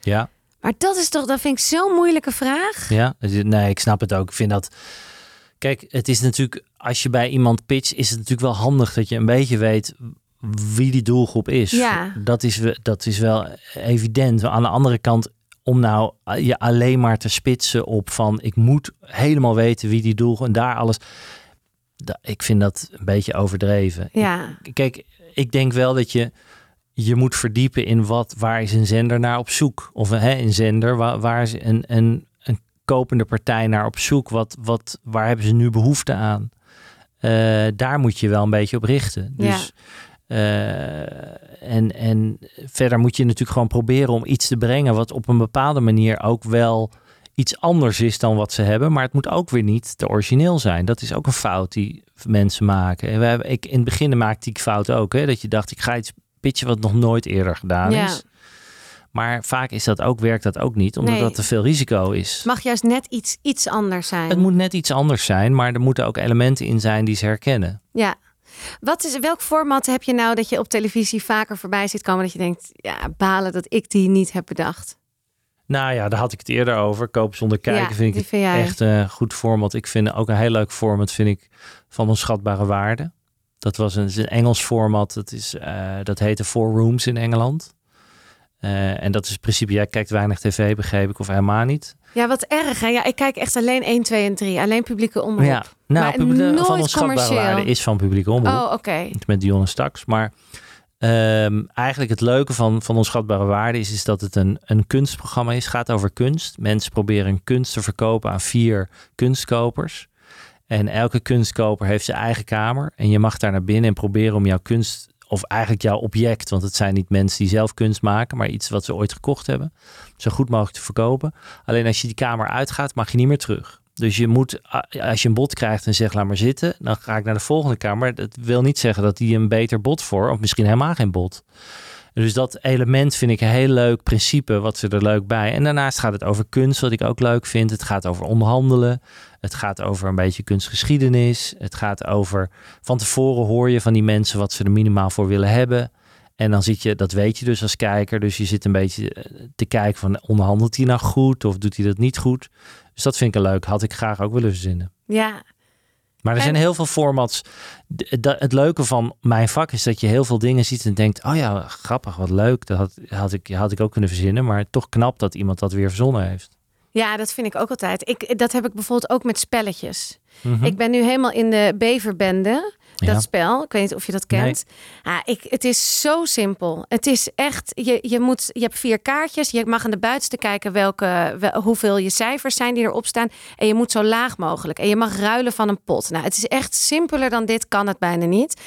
Ja, Maar dat is toch, dat vind ik zo'n moeilijke vraag. ja, nee, ik snap het ook. Ik vind dat. Kijk, het is natuurlijk, als je bij iemand pitcht, is het natuurlijk wel handig dat je een beetje weet wie die doelgroep is. Ja. Dat is, we- dat is wel evident. Aan de andere kant, om nou je alleen maar te spitsen op van ik moet helemaal weten wie die doelgroep en daar alles. Ik vind dat een beetje overdreven. Ja, Kijk, ik denk wel dat je je moet verdiepen in wat, waar is een zender naar op zoek? Of hè, een zender, waar, waar is een, een, een kopende partij naar op zoek? Wat, wat, waar hebben ze nu behoefte aan? Eh, daar moet je wel een beetje op richten. Ja. Dus, eh, en, en verder moet je natuurlijk gewoon proberen om iets te brengen wat op een bepaalde manier ook wel iets anders is dan wat ze hebben. Maar het moet ook weer niet te origineel zijn. Dat is ook een fout die mensen maken. En we hebben, ik, in het begin maakte ik fout ook. Hè, dat je dacht, ik ga iets pitchen wat nog nooit eerder gedaan Ja. is. Maar vaak is dat ook, werkt dat ook niet, omdat Nee. dat te veel risico is. het mag juist net iets, iets anders zijn. Het moet net iets anders zijn, maar er moeten ook elementen in zijn die ze herkennen. Ja. Wat is, welk format heb je nou dat je op televisie vaker voorbij ziet komen dat je denkt, ja, balen dat ik die niet heb bedacht? Nou ja, daar had ik het eerder over. Kopen zonder kijken Ja, vind ik vind echt een goed format. Ik vind ook een heel leuk format vind ik van onschatbare waarde. Dat was een, Engels format. Dat, is, eh, dat heette Four Rooms in Engeland. Eh, en dat is in principe, jij kijkt weinig tv, begreep ik, of helemaal niet. Ja, wat erg hè? Ja, ik kijk echt alleen 1, 2 en 3. Alleen publieke omroep. Ja, nou, Maar publieke- nooit van onschatbare waarde is van publieke omroep. Oh, oké. met Dionne Staks. Maar ehm, eigenlijk het leuke van, van Onschatbare Waarde is, is dat het een, een kunstprogramma is. Het gaat over kunst. Mensen proberen kunst te verkopen aan vier kunstkopers. En elke kunstkoper heeft zijn eigen kamer. En je mag daar naar binnen en proberen om jouw kunst, of eigenlijk jouw object, want het zijn niet mensen die zelf kunst maken, maar iets wat ze ooit gekocht hebben, zo goed mogelijk te verkopen. Alleen als je die kamer uitgaat, mag je niet meer terug. Dus je moet, als je een bod krijgt en zegt laat maar zitten, dan ga ik naar de volgende kamer. Dat wil niet zeggen dat die een beter bod voor, of misschien helemaal geen bod. Dus dat element vind ik een heel leuk principe, wat ze er leuk bij. En daarnaast gaat het over kunst, wat ik ook leuk vind. Het gaat over onderhandelen. Het gaat over een beetje kunstgeschiedenis. Het gaat over, van tevoren hoor je van die mensen wat ze er minimaal voor willen hebben. En dan zit je, dat weet je dus als kijker. Dus je zit een beetje eh, te kijken van, onderhandelt hij nou goed of doet hij dat niet goed? Dus dat vind ik leuk. Had ik graag ook willen verzinnen. Ja, Maar er En- zijn heel veel formats. Da- Het leuke van mijn vak is dat je heel veel dingen ziet en denkt: oh ja, grappig, wat leuk. Dat had, had, ik, had ik ook kunnen verzinnen. Maar toch knap dat iemand dat weer verzonnen heeft. ja, dat vind ik ook altijd. Ik, dat heb ik bijvoorbeeld ook met spelletjes. Mhm. Ik ben nu helemaal in de beverbende. Dat Ja. spel. Ik weet niet of je dat kent. Ja, ik, het is zo simpel. Het is echt, je, je, moet, je hebt vier kaartjes. Je mag aan de buitenste kijken welke, wel- hoeveel je cijfers zijn die erop staan. En je moet zo laag mogelijk. En je mag ruilen van een pot. Nou, het is echt simpeler dan dit kan het bijna niet.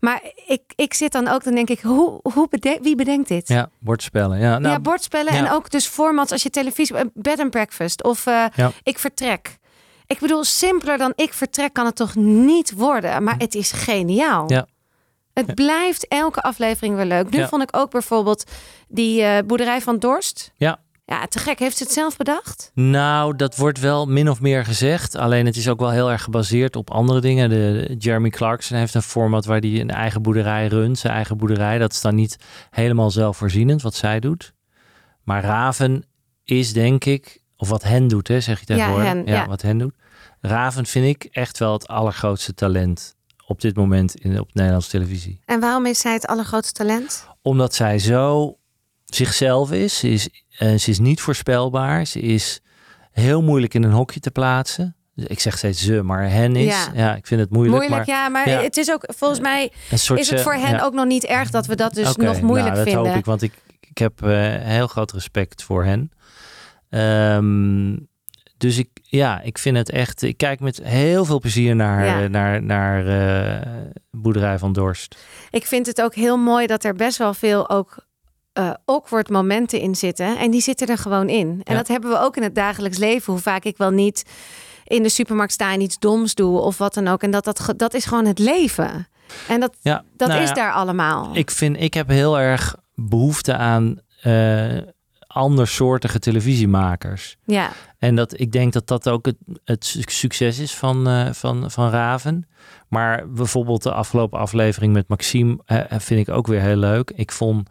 Maar ik, ik zit dan ook, dan denk ik, hoe, hoe wie bedenkt dit? Ja, bordspellen. Ja, nou, ja, bordspellen en ook dus formats als je televisie, eh, bed and breakfast of eh, ik vertrek. Ik bedoel, simpeler dan ik vertrek kan het toch niet worden, maar het is geniaal. Ja. Het Ja. blijft elke aflevering weer leuk. Nu Ja. vond ik ook bijvoorbeeld die eh, boerderij van Dorst. Ja. Ja, te gek. Heeft ze het zelf bedacht? Nou, dat wordt wel min of meer gezegd. Alleen het is ook wel heel erg gebaseerd op andere dingen. De, Jeremy Clarkson heeft een format waar hij een eigen boerderij runt. Zijn eigen boerderij. Dat is dan niet helemaal zelfvoorzienend wat zij doet. Maar Raven is denk ik, of wat hen doet, hè, zeg je tegenwoordig. hen, ja. wat hen doet. Raven vind ik echt wel het allergrootste talent op dit moment in, op Nederlandse televisie. En waarom is zij het allergrootste talent? Omdat zij zo zichzelf is. Ze is, eh, ze is niet voorspelbaar. Ze is heel moeilijk in een hokje te plaatsen. Ik zeg steeds ze, maar hen is. Ja. Ja, ik vind het moeilijk. Moeilijk, maar ja, maar ja. het is ook volgens mij soort is het ze- voor hen ja. ook nog niet erg dat we dat dus nog moeilijk nou, dat vinden. hoop ik, want ik, ik heb eh, heel groot respect voor hen. Ehm, dus ik, ja, ik vind het echt. Ik kijk met heel veel plezier naar, Ja. eh, naar, naar eh, Boerderij van Dorst. Ik vind het ook heel mooi dat er best wel veel ook eh, awkward momenten in zitten. En die zitten er gewoon in. En Ja. dat hebben we ook in het dagelijks leven. Hoe vaak ik wel niet in de supermarkt sta en iets doms doe of wat dan ook. En dat, dat, dat is gewoon het leven. En dat, Ja, dat nou is daar allemaal. Ik vind, ik heb heel erg behoefte aan andersoortige televisiemakers. ja. En dat, ik denk dat dat ook het, het su- succes is van, eh, van, van Raven. Maar bijvoorbeeld de afgelopen aflevering met Maxime eh, vind ik ook weer heel leuk. Ik vond,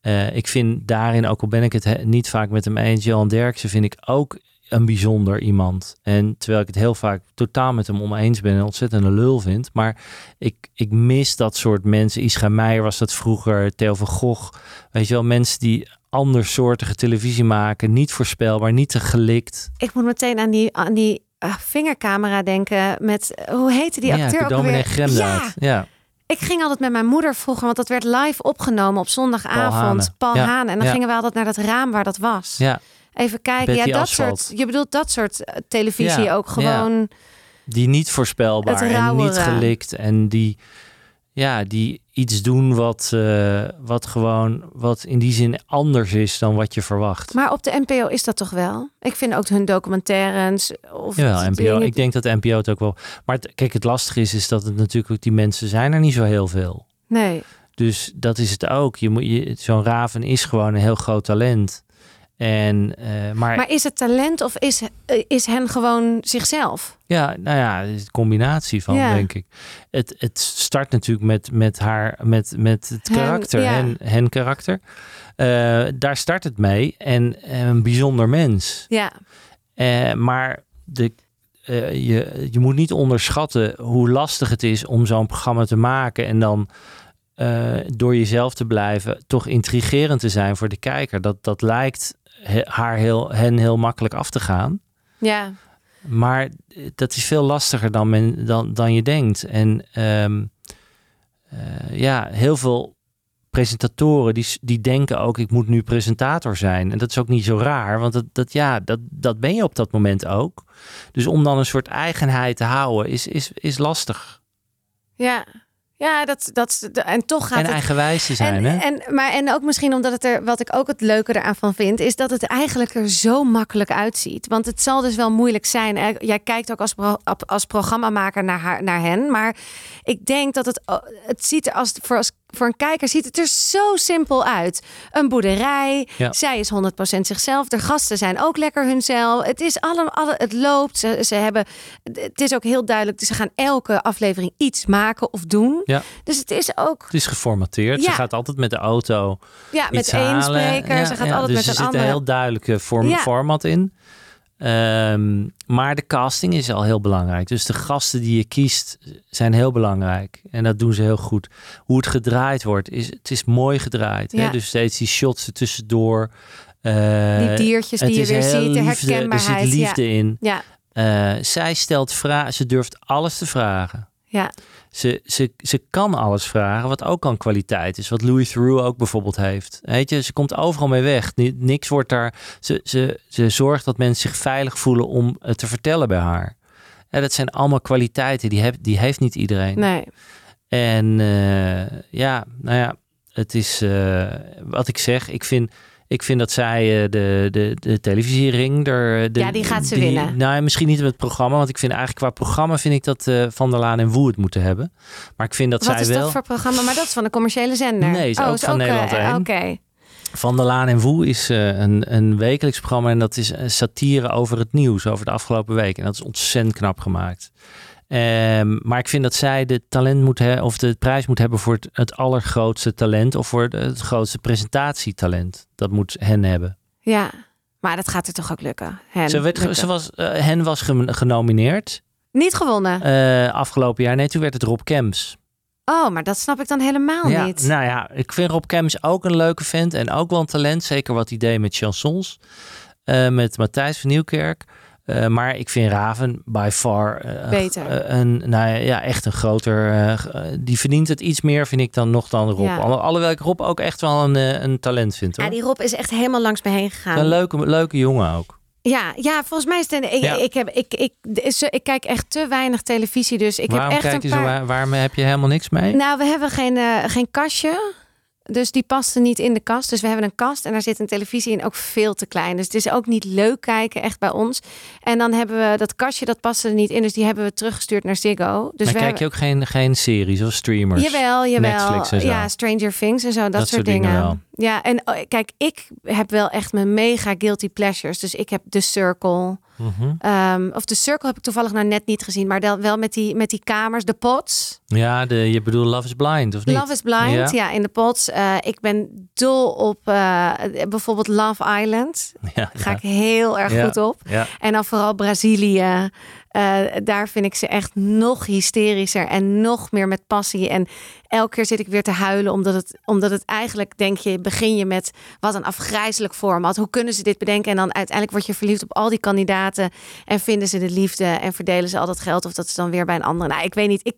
eh, ik vind daarin, ook al ben ik het he- niet vaak met hem eens, Johan Derksen vind ik ook een bijzonder iemand. En terwijl ik het heel vaak totaal met hem oneens ben en ontzettend een lul vind. Maar ik, ik mis dat soort mensen. Ischa Meijer was dat vroeger, Theo van Gogh. Weet je wel, mensen die andersoortige televisie maken. Niet voorspelbaar, niet te gelikt. Ik moet meteen aan die, aan die eh, vingercamera denken met, hoe heette die acteur ook alweer? Gremdaad. Ja, Ja. ik ging altijd met mijn moeder vroeger, want dat werd live opgenomen op zondagavond. Paul. Ja, En dan ja. gingen we altijd naar dat raam waar dat was. ja, Even kijken. Betty ja, dat soort. Je bedoelt dat soort eh, televisie Ja, ook gewoon. die niet voorspelbaar en niet gelikt. En die, ja, die iets doen wat, eh, wat gewoon, wat in die zin anders is dan wat je verwacht. Maar op de NPO is dat toch wel? Ik vind ook hun documentaires. Of Jawel, NPO. dingen- Ik denk dat de NPO het ook wel. Maar het- kijk, het lastige is, is dat het natuurlijk ook die mensen zijn er niet zo heel veel. Nee. Dus dat is het ook. Je moet, je, zo'n Raven is gewoon een heel groot talent. En, eh, maar, Maar is het talent of is, eh, is hen gewoon zichzelf? ja, nou ja, het is een combinatie van, Ja. denk ik. Het, het start natuurlijk met, met haar, met, met het Hen, karakter, ja. hen, hen karakter. Eh, daar start het mee. En een bijzonder mens. Ja. Maar de, je, je moet niet onderschatten hoe lastig het is om zo'n programma te maken. En dan door jezelf te blijven toch intrigerend te zijn voor de kijker. Dat, dat lijkt he- haar heel, hen heel makkelijk af te gaan. Ja. Maar dat is veel lastiger dan, men, dan, dan je denkt. En ehm, eh, ja, heel veel presentatoren die, die denken ook, ik moet nu presentator zijn. En dat is ook niet zo raar, want dat, dat, ja, dat, dat ben je op dat moment ook. Dus om dan een soort eigenheid te houden, is, is, is lastig. Ja. Ja, dat, dat, en toch gaat en het eigenwijs te zijn, en, hè? En, maar, en ook misschien omdat het er, wat ik ook het leuke eraan van vind, is dat het eigenlijk er zo makkelijk uitziet. Want het zal dus wel moeilijk zijn. Jij kijkt ook als, pro, als programmamaker naar, haar, naar hen. Maar ik denk dat het, het ziet er als, voor, als, voor een kijker ziet het er zo simpel uit. Een boerderij, Ja. zij is 100% zichzelf. De gasten zijn ook lekker hunzelf. Het is allemaal, alle, het loopt. Ze, ze hebben, het is ook heel duidelijk. Ze gaan elke aflevering iets maken of doen. Ja. Dus het is ook Het is geformateerd. Ze gaat altijd met de auto ja, met één spreker. Ze gaat altijd dus met er een zit een andere. heel duidelijke vorm, format in. Ehm, maar de casting is al heel belangrijk. Dus de gasten die je kiest zijn heel belangrijk. En dat doen ze heel goed. Hoe het gedraaid wordt, is, het is mooi gedraaid. Hè? Ja. Dus steeds die shots er tussendoor. Eh, Die diertjes die je weer ziet, de liefde, Er herkenbaarheid. zit liefde in. Ja, Eh, zij stelt vragen, ze durft alles te vragen. Ja. Ze, ze, ze kan alles vragen, wat ook kan kwaliteit is. Wat Louis Theroux ook bijvoorbeeld heeft. Weet je, ze komt overal mee weg. Ni- Niks wordt daar. Ze, ze, ze zorgt dat mensen zich veilig voelen om het te vertellen bij haar. En dat zijn allemaal kwaliteiten die, heb, die heeft niet iedereen. Nee. En eh, ja, nou ja, het is eh, wat ik zeg. Ik vind, ik vind dat zij eh, de, de, de televisiering. Er, de, Ja, die gaat ze winnen. Nou, misschien niet met het programma. Want ik vind eigenlijk qua programma vind ik dat eh, Van der Laan en Woe het moeten hebben. Maar ik vind dat Wat zij is wel. dat voor programma? Maar dat is van de commerciële zender. Nee, is oh, ook van eh, Nederland. Oké. Van der Laan en Woe is eh, een, een wekelijks programma. En dat is een satire over het nieuws over de afgelopen week. En dat is ontzettend knap gemaakt. Ehm, maar ik vind dat zij de talent moet hebben, of de prijs moet hebben voor het, het allergrootste talent. Of voor het, het grootste presentatietalent. Dat moet hen hebben. Ja. Maar dat gaat er toch ook lukken. Hen, Ze werd, lukken. ze was, eh, hen was genomineerd Niet gewonnen. eh, afgelopen jaar. Nee, toen werd het Rob Kems. Oh, maar dat snap ik dan helemaal ja, niet. Nou ja, ik vind Rob Kems ook een leuke vent en ook wel een talent. Zeker wat hij deed met chansons. eh, met Matthijs van Nieuwkerk. Eh, maar ik vind Raven by far eh, Beter. eh, een, nou ja, echt een groter. die verdient het iets meer, vind ik dan nog dan Rob. Ja. Alhoewel ik Rob ook echt wel een, een talent vind. Hoor. Ja, die Rob is echt helemaal langs me heen gegaan. Een leuke, leuke jongen ook. Ja, ja, volgens mij is het. Ik, Ja. ik, heb, ik, ik, ik kijk echt te weinig televisie, dus ik waarom heb echt kijk je een zo? paar. Waar, waarom heb je helemaal niks mee? Nou, we hebben geen, geen kastje. Dus die paste niet in de kast. Dus we hebben een kast en daar zit een televisie in, ook veel te klein. Dus het is ook niet leuk kijken, echt bij ons. En dan hebben we dat kastje, dat paste er niet in. Dus die hebben we teruggestuurd naar Ziggo. Dus maar kijk je ook geen, geen series of streamers? Jawel, jawel. Netflix en zo. Ja, Stranger Things en zo, dat, Dat soort soort dingen dingen. wel. Ja, en oh, kijk, ik heb wel echt mijn mega guilty pleasures. Dus ik heb The Circle. Mhm. Ehm, of The Circle heb ik toevallig nou net niet gezien. Maar dan wel met die, met die kamers, de pots. Ja, de, je bedoelt Love is Blind, of niet? Love is Blind, Ja. ja, in de pots. Eh, ik ben dol op eh, bijvoorbeeld Love Island. Ja, Ga ja. ik heel erg goed op. En dan vooral Brazilië. Eh, daar vind ik ze echt nog hysterischer en nog meer met passie. En elke keer zit ik weer te huilen, omdat het, omdat het eigenlijk, denk je, begin je met wat een afgrijzelijk format. Hoe kunnen ze dit bedenken? En dan uiteindelijk word je verliefd op al die kandidaten en vinden ze de liefde en verdelen ze al dat geld of dat is dan weer bij een andere. Nou, ik weet niet. Ik,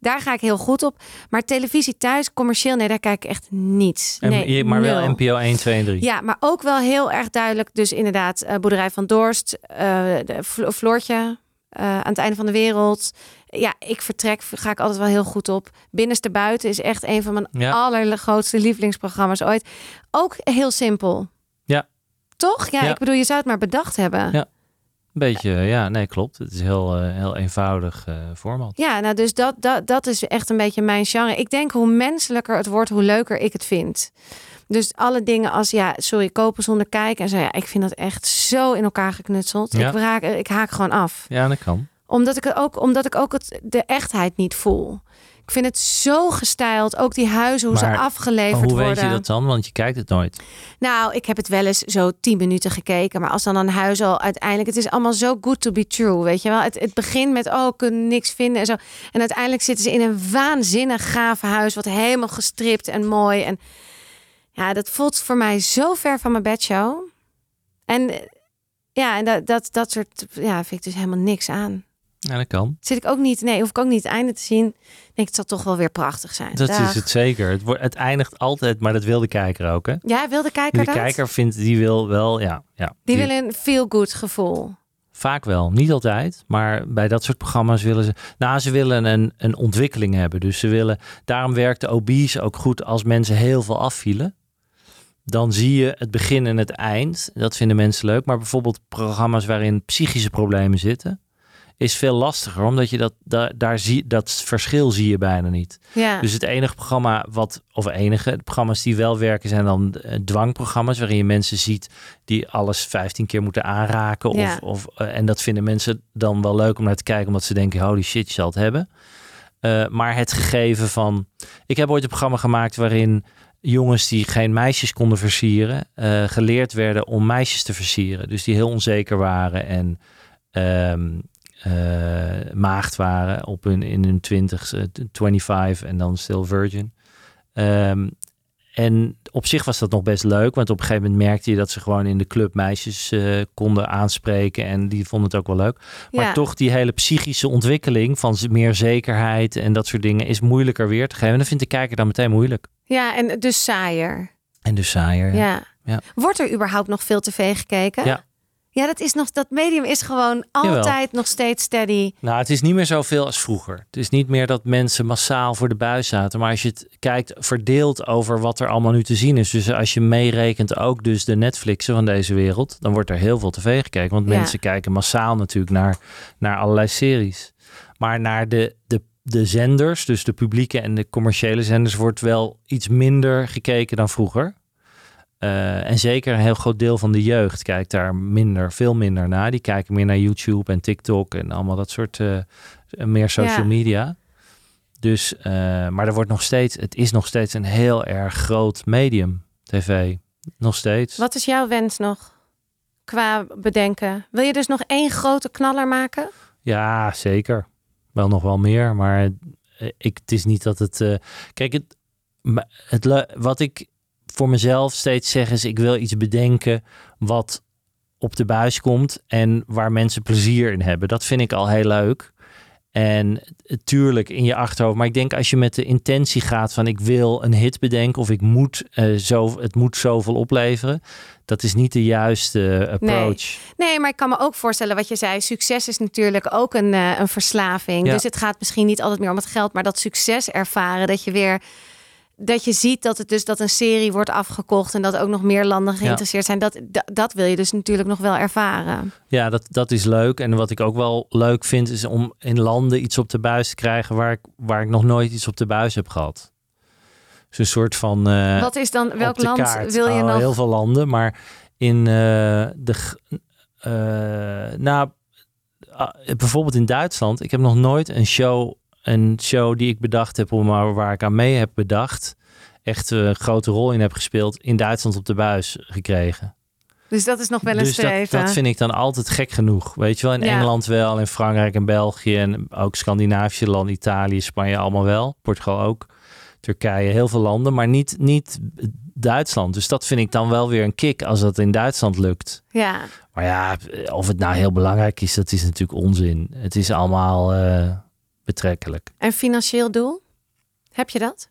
daar ga ik heel goed op. Maar televisie thuis, commercieel, nee, daar kijk ik echt niets. Nee, maar wel. NPO 1, 2 en 3. Ja, maar ook wel heel erg duidelijk. Dus inderdaad, eh, Boerderij van Dorst, eh, de Floortje eh, aan het einde van de wereld. Ja, ik vertrek, ga ik altijd wel heel goed op. Binnenste Buiten is echt een van mijn Ja. allergrootste lievelingsprogramma's ooit. Ook heel simpel. Ja. Toch? Ja, Ja. ik bedoel, je zou het maar bedacht hebben. Ja. Ja, Een beetje, ja, nee, klopt. Het is heel, eh, heel eenvoudig eh, format. nou dus dat, dat, dat is echt een beetje mijn genre. Ik denk hoe menselijker het wordt, hoe leuker ik het vind. Dus alle dingen als, ja, sorry, kopen zonder kijken. En zo, ja, ik vind dat echt zo in elkaar geknutseld. Ja. Ik, raak, ik haak gewoon af. Ja, dat kan. Omdat ik het ook, omdat ik ook het, de echtheid niet voel. Ik vind het zo gestyled. Ook die huizen, hoe Maar ze afgeleverd hoe weet worden. je dat dan? Want je kijkt het nooit. Nou, ik heb het wel eens zo tien minuten gekeken. Maar als dan een huis al uiteindelijk... Het is allemaal zo good to be true, weet je wel. Het, het begint met, oh, ik kan niks vinden en zo. En uiteindelijk zitten ze in een waanzinnig gaaf huis... wat helemaal gestript en mooi. En ja, dat voelt voor mij zo ver van mijn bedshow. En eh, ja, en dat, dat, dat soort... Ja, vind ik dus helemaal niks aan. Ja, dat kan. Zit ik ook niet, nee, hoef ik ook niet het einde te zien. Ik Denk het zal toch wel weer prachtig zijn. Dat Dag. is het zeker. Het, wordt, het eindigt altijd, maar dat wil de kijker ook, hè? Ja, wil de kijker De dat? kijker vindt, die wil wel, ja. ja Die wil een feel-good gevoel. Vaak wel, niet altijd, maar bij dat soort programma's willen ze, nou, ze willen een, een ontwikkeling hebben. Dus ze willen, daarom werkt de obese ook goed als mensen heel veel afvielen. Dan zie je het begin en het eind. Dat vinden mensen leuk. Maar bijvoorbeeld programma's waarin psychische problemen zitten, is veel lastiger, omdat je dat, daar, daar zie, dat verschil zie je bijna niet. Ja. Dus het enige programma wat, of enige, de programma's die wel werken zijn dan eh, dwangprogramma's, waarin je mensen ziet die alles 15 keer moeten aanraken. Of, Ja. of, eh, en dat vinden mensen dan wel leuk om naar te kijken, omdat ze denken, holy shit, je zal het hebben. Eh, maar het gegeven van, ik heb ooit een programma gemaakt waarin jongens die geen meisjes konden versieren, eh, geleerd werden om meisjes te versieren. Dus die heel onzeker waren en ehm, eh, maagd waren op hun, in hun 20, 25 en dan still virgin. Ehm, en op zich was dat nog best leuk, want op een gegeven moment merkte je dat ze gewoon in de club meisjes eh, konden aanspreken en die vonden het ook wel leuk. Maar Ja. toch die hele psychische ontwikkeling van meer zekerheid en dat soort dingen is moeilijker weer te geven. En dat vindt de kijker dan meteen moeilijk. Ja, en dus saaier. En dus saaier. Ja. Ja. Wordt er überhaupt nog veel tv gekeken? Ja. Ja, dat, is nog, dat medium is gewoon Jawel. altijd nog steeds steady. Nou, het is niet meer zoveel als vroeger. Het is niet meer dat mensen massaal voor de buis zaten. Maar als je het kijkt, verdeeld over wat er allemaal nu te zien is. Dus als je meerekent ook dus de Netflixen van deze wereld. Dan wordt er heel veel tv gekeken. Want Ja. mensen kijken massaal natuurlijk naar, naar allerlei series. Maar naar de, de, de zenders, dus de publieke en de commerciële zenders... wordt wel iets minder gekeken dan vroeger. Eh, en zeker een heel groot deel van de jeugd kijkt daar minder, veel minder naar. Die kijken meer naar YouTube en TikTok en allemaal dat soort eh, meer social Ja. media. Dus, eh, maar er wordt nog steeds, het is nog steeds een heel erg groot medium, tv. Nog steeds. Wat is jouw wens nog qua bedenken? Wil je dus nog één grote knaller maken? Ja, zeker. Wel nog wel meer, maar ik, het is niet dat het. kijk, het, het, wat ik voor mezelf steeds zeg is: ik wil iets bedenken wat op de buis komt en waar mensen plezier in hebben. Dat vind ik al heel leuk. En tuurlijk in je achterhoofd. Maar ik denk als je met de intentie gaat van ik wil een hit bedenken of ik moet eh, zo, het moet zoveel opleveren. Dat is niet de juiste approach. Nee, maar ik kan me ook voorstellen wat je zei. Succes is natuurlijk ook een, eh, een verslaving. Ja. Dus het gaat misschien niet altijd meer om het geld, maar dat succes ervaren. Dat je weer. Dat je ziet dat het dus dat een serie wordt afgekocht en dat ook nog meer landen geïnteresseerd zijn. Dat, dat, dat wil je dus natuurlijk nog wel ervaren. Ja, dat, dat is leuk. En wat ik ook wel leuk vind, is om in landen iets op de buis te krijgen waar ik, waar ik nog nooit iets op de buis heb gehad. Dus een soort van. eh, Wat is dan, welk land kaart. wil je Oh, nog? Heel veel landen, maar in eh, de. eh, nou, ah, bijvoorbeeld in Duitsland. Ik heb nog nooit een show, een show die ik bedacht heb, maar waar ik aan mee heb bedacht, echt eh, een grote rol in heb gespeeld, in Duitsland op de buis gekregen. Dus dat is nog wel een Dus dat, streven. dat vind ik dan altijd gek genoeg. Weet je wel, in Ja. Engeland wel, in Frankrijk en België en ook Scandinavische landen, Italië, Spanje allemaal wel. Portugal ook. Turkije, heel veel landen, maar niet, niet Duitsland. Dus dat vind ik dan wel weer een kick als dat in Duitsland lukt. Ja, Maar ja, of het nou heel belangrijk is, dat is natuurlijk onzin. Het is allemaal eh, betrekkelijk. en financieel doel? Heb je dat?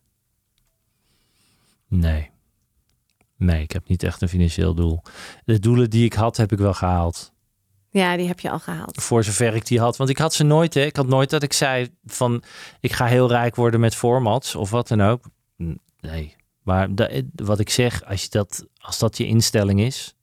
Nee. Nee, ik heb niet echt een financieel doel. De doelen die ik had, heb ik wel gehaald. Ja, die heb je al gehaald. Voor zover ik die had. Want ik had ze nooit. Hè. Ik had nooit dat ik zei van ik ga heel rijk worden met formats of wat dan ook. Nee. Maar wat ik zeg, als, je dat, als dat je instelling is.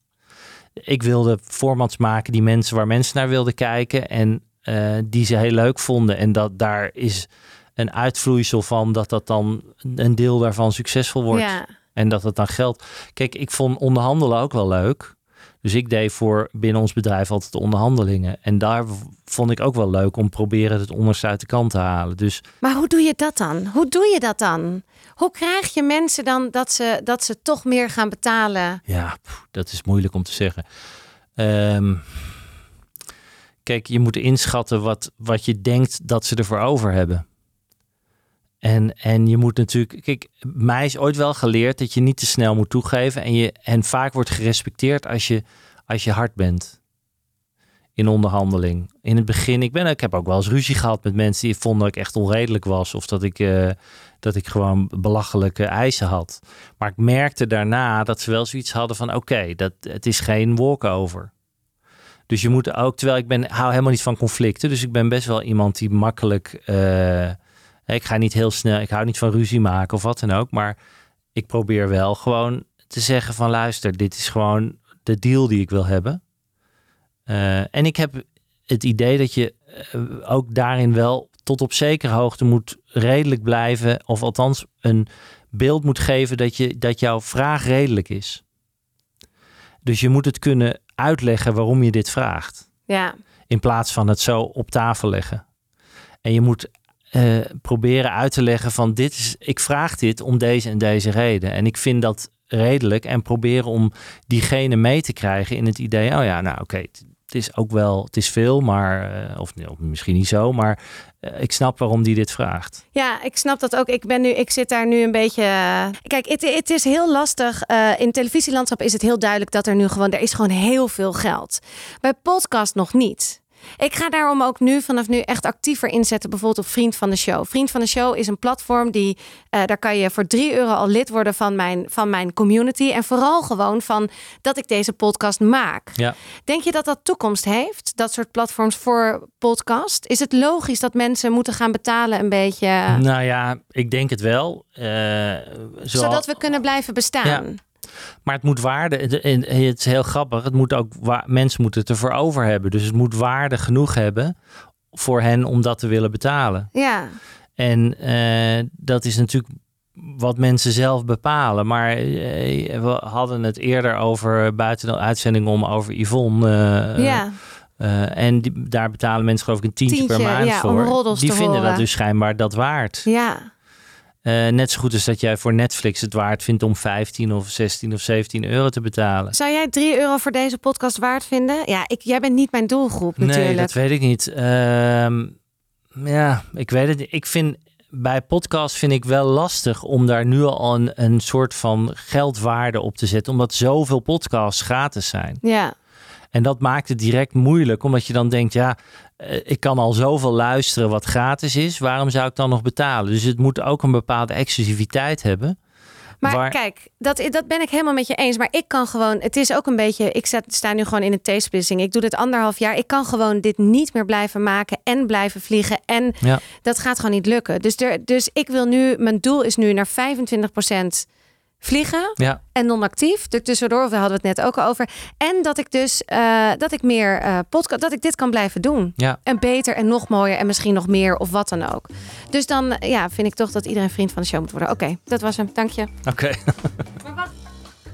Ik wilde formats maken die mensen waar mensen naar wilden kijken. En eh, die ze heel leuk vonden. En dat daar is een uitvloeisel van dat dat dan een deel daarvan succesvol wordt. Ja, En dat het dan geldt. Kijk, ik vond onderhandelen ook wel leuk. Dus ik deed voor binnen ons bedrijf altijd de onderhandelingen. En daar vond ik ook wel leuk om proberen het onderste uit de kant te halen. Dus maar hoe doe je dat dan? Hoe doe je dat dan? Hoe krijg je mensen dan dat ze, dat ze toch meer gaan betalen? ja, pff, dat is moeilijk om te zeggen. Ehm, kijk, je moet inschatten wat, wat je denkt dat ze ervoor over hebben. En, en je moet natuurlijk, kijk, mij is ooit wel geleerd dat je niet te snel moet toegeven. En, je, en vaak wordt gerespecteerd als je, als je hard bent in onderhandeling. In het begin, ik, ben, ik heb ook wel eens ruzie gehad met mensen die vonden dat ik echt onredelijk was. Of dat ik, eh, dat ik gewoon belachelijke eisen had. Maar ik merkte daarna dat ze wel zoiets hadden van oké, dat het is geen walkover. Dus je moet ook, terwijl ik ben, hou helemaal niet van conflicten. Dus ik ben best wel iemand die makkelijk. eh, ik ga niet heel snel, ik hou niet van ruzie maken of wat dan ook. Maar ik probeer wel gewoon te zeggen van luister, dit is gewoon de deal die ik wil hebben. Eh, en ik heb het idee dat je eh, ook daarin wel tot op zekere hoogte moet redelijk blijven. Of althans een beeld moet geven dat, je, dat jouw vraag redelijk is. Dus je moet het kunnen uitleggen waarom je dit vraagt. Ja, In plaats van het zo op tafel leggen. En je moet eh, proberen uit te leggen van dit is, ik vraag dit om deze en deze reden. En ik vind dat redelijk. En proberen om diegene mee te krijgen in het idee, oh ja, nou oké, het is ook wel, het is veel, maar, uh, of, of, misschien niet zo, maar uh, ik snap waarom die dit vraagt. Ja, ik snap dat ook. Ik, ben nu, ik zit daar nu een beetje. Kijk, het, is heel lastig. In televisielandschap is het heel duidelijk dat er nu gewoon, er is gewoon heel veel geld. Bij podcast nog niet. Ik ga daarom ook nu vanaf nu echt actiever inzetten, bijvoorbeeld op Vriend van de Show. Vriend van de Show is een platform die, uh, daar kan je voor 3 euro al lid worden van mijn, van mijn community. En vooral gewoon van dat ik deze podcast maak. Ja. Denk je dat dat toekomst heeft, dat soort platforms voor podcast? Is het logisch dat mensen moeten gaan betalen een beetje? Nou ja, ik denk het wel. Uh, zoals... Zodat we kunnen blijven bestaan. Ja. Maar het moet waarde. Het is heel grappig. Het moet ook mensen moeten het ervoor over hebben. Dus het moet waarde genoeg hebben voor hen om dat te willen betalen. Ja. En uh, dat is natuurlijk wat mensen zelf bepalen. Maar uh, we hadden het eerder over buiten de uitzending om over Yvonne. Uh, ja. en die, daar betalen mensen geloof ik een tientje, tientje per maand ja, voor. die vinden horen. dat dus schijnbaar dat waard. Ja. Uh, net zo goed als dat jij voor Netflix het waard vindt om 15 of 16 of 17 euro te betalen. Zou jij 3 euro voor deze podcast waard vinden? Ja, ik, jij bent niet mijn doelgroep natuurlijk. Nee, dat weet ik niet. Uh, ja, ik weet het. Ik vind bij podcast vind ik wel lastig om daar nu al een, een soort van geldwaarde op te zetten, omdat zoveel podcasts gratis zijn. Ja. En dat maakt het direct moeilijk, omdat je dan denkt, ja, eh, ik kan al zoveel luisteren wat gratis is. Waarom zou ik dan nog betalen? Dus het moet ook een bepaalde exclusiviteit hebben. Maar kijk, dat, dat ben ik helemaal met je eens. Maar ik kan gewoon, het is ook een beetje, ik sta nu gewoon in een T-splitsing. Ik doe dit anderhalf jaar. Ik kan gewoon dit niet meer blijven maken en blijven vliegen. En ja. dat gaat gewoon niet lukken. Dus, er, dus ik wil nu, mijn doel is nu naar 25 procent vliegen ja. en non-actief. Er tussendoor, we hadden het net ook al over. En dat ik dus uh, dat ik meer uh, podcast, dat ik dit kan blijven doen. Ja. En beter en nog mooier en misschien nog meer of wat dan ook. Dus dan ja, vind ik toch dat iedereen vriend van de show moet worden. Oké, okay, dat was hem. Dank je. Oké. Okay.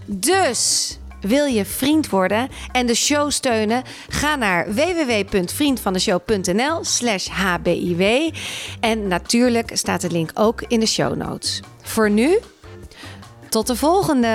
dus wil je vriend worden en de show steunen? Ga naar www.vriendvandeshow.nl slash hbiw. En natuurlijk staat de link ook in de show notes. Voor nu tot de volgende!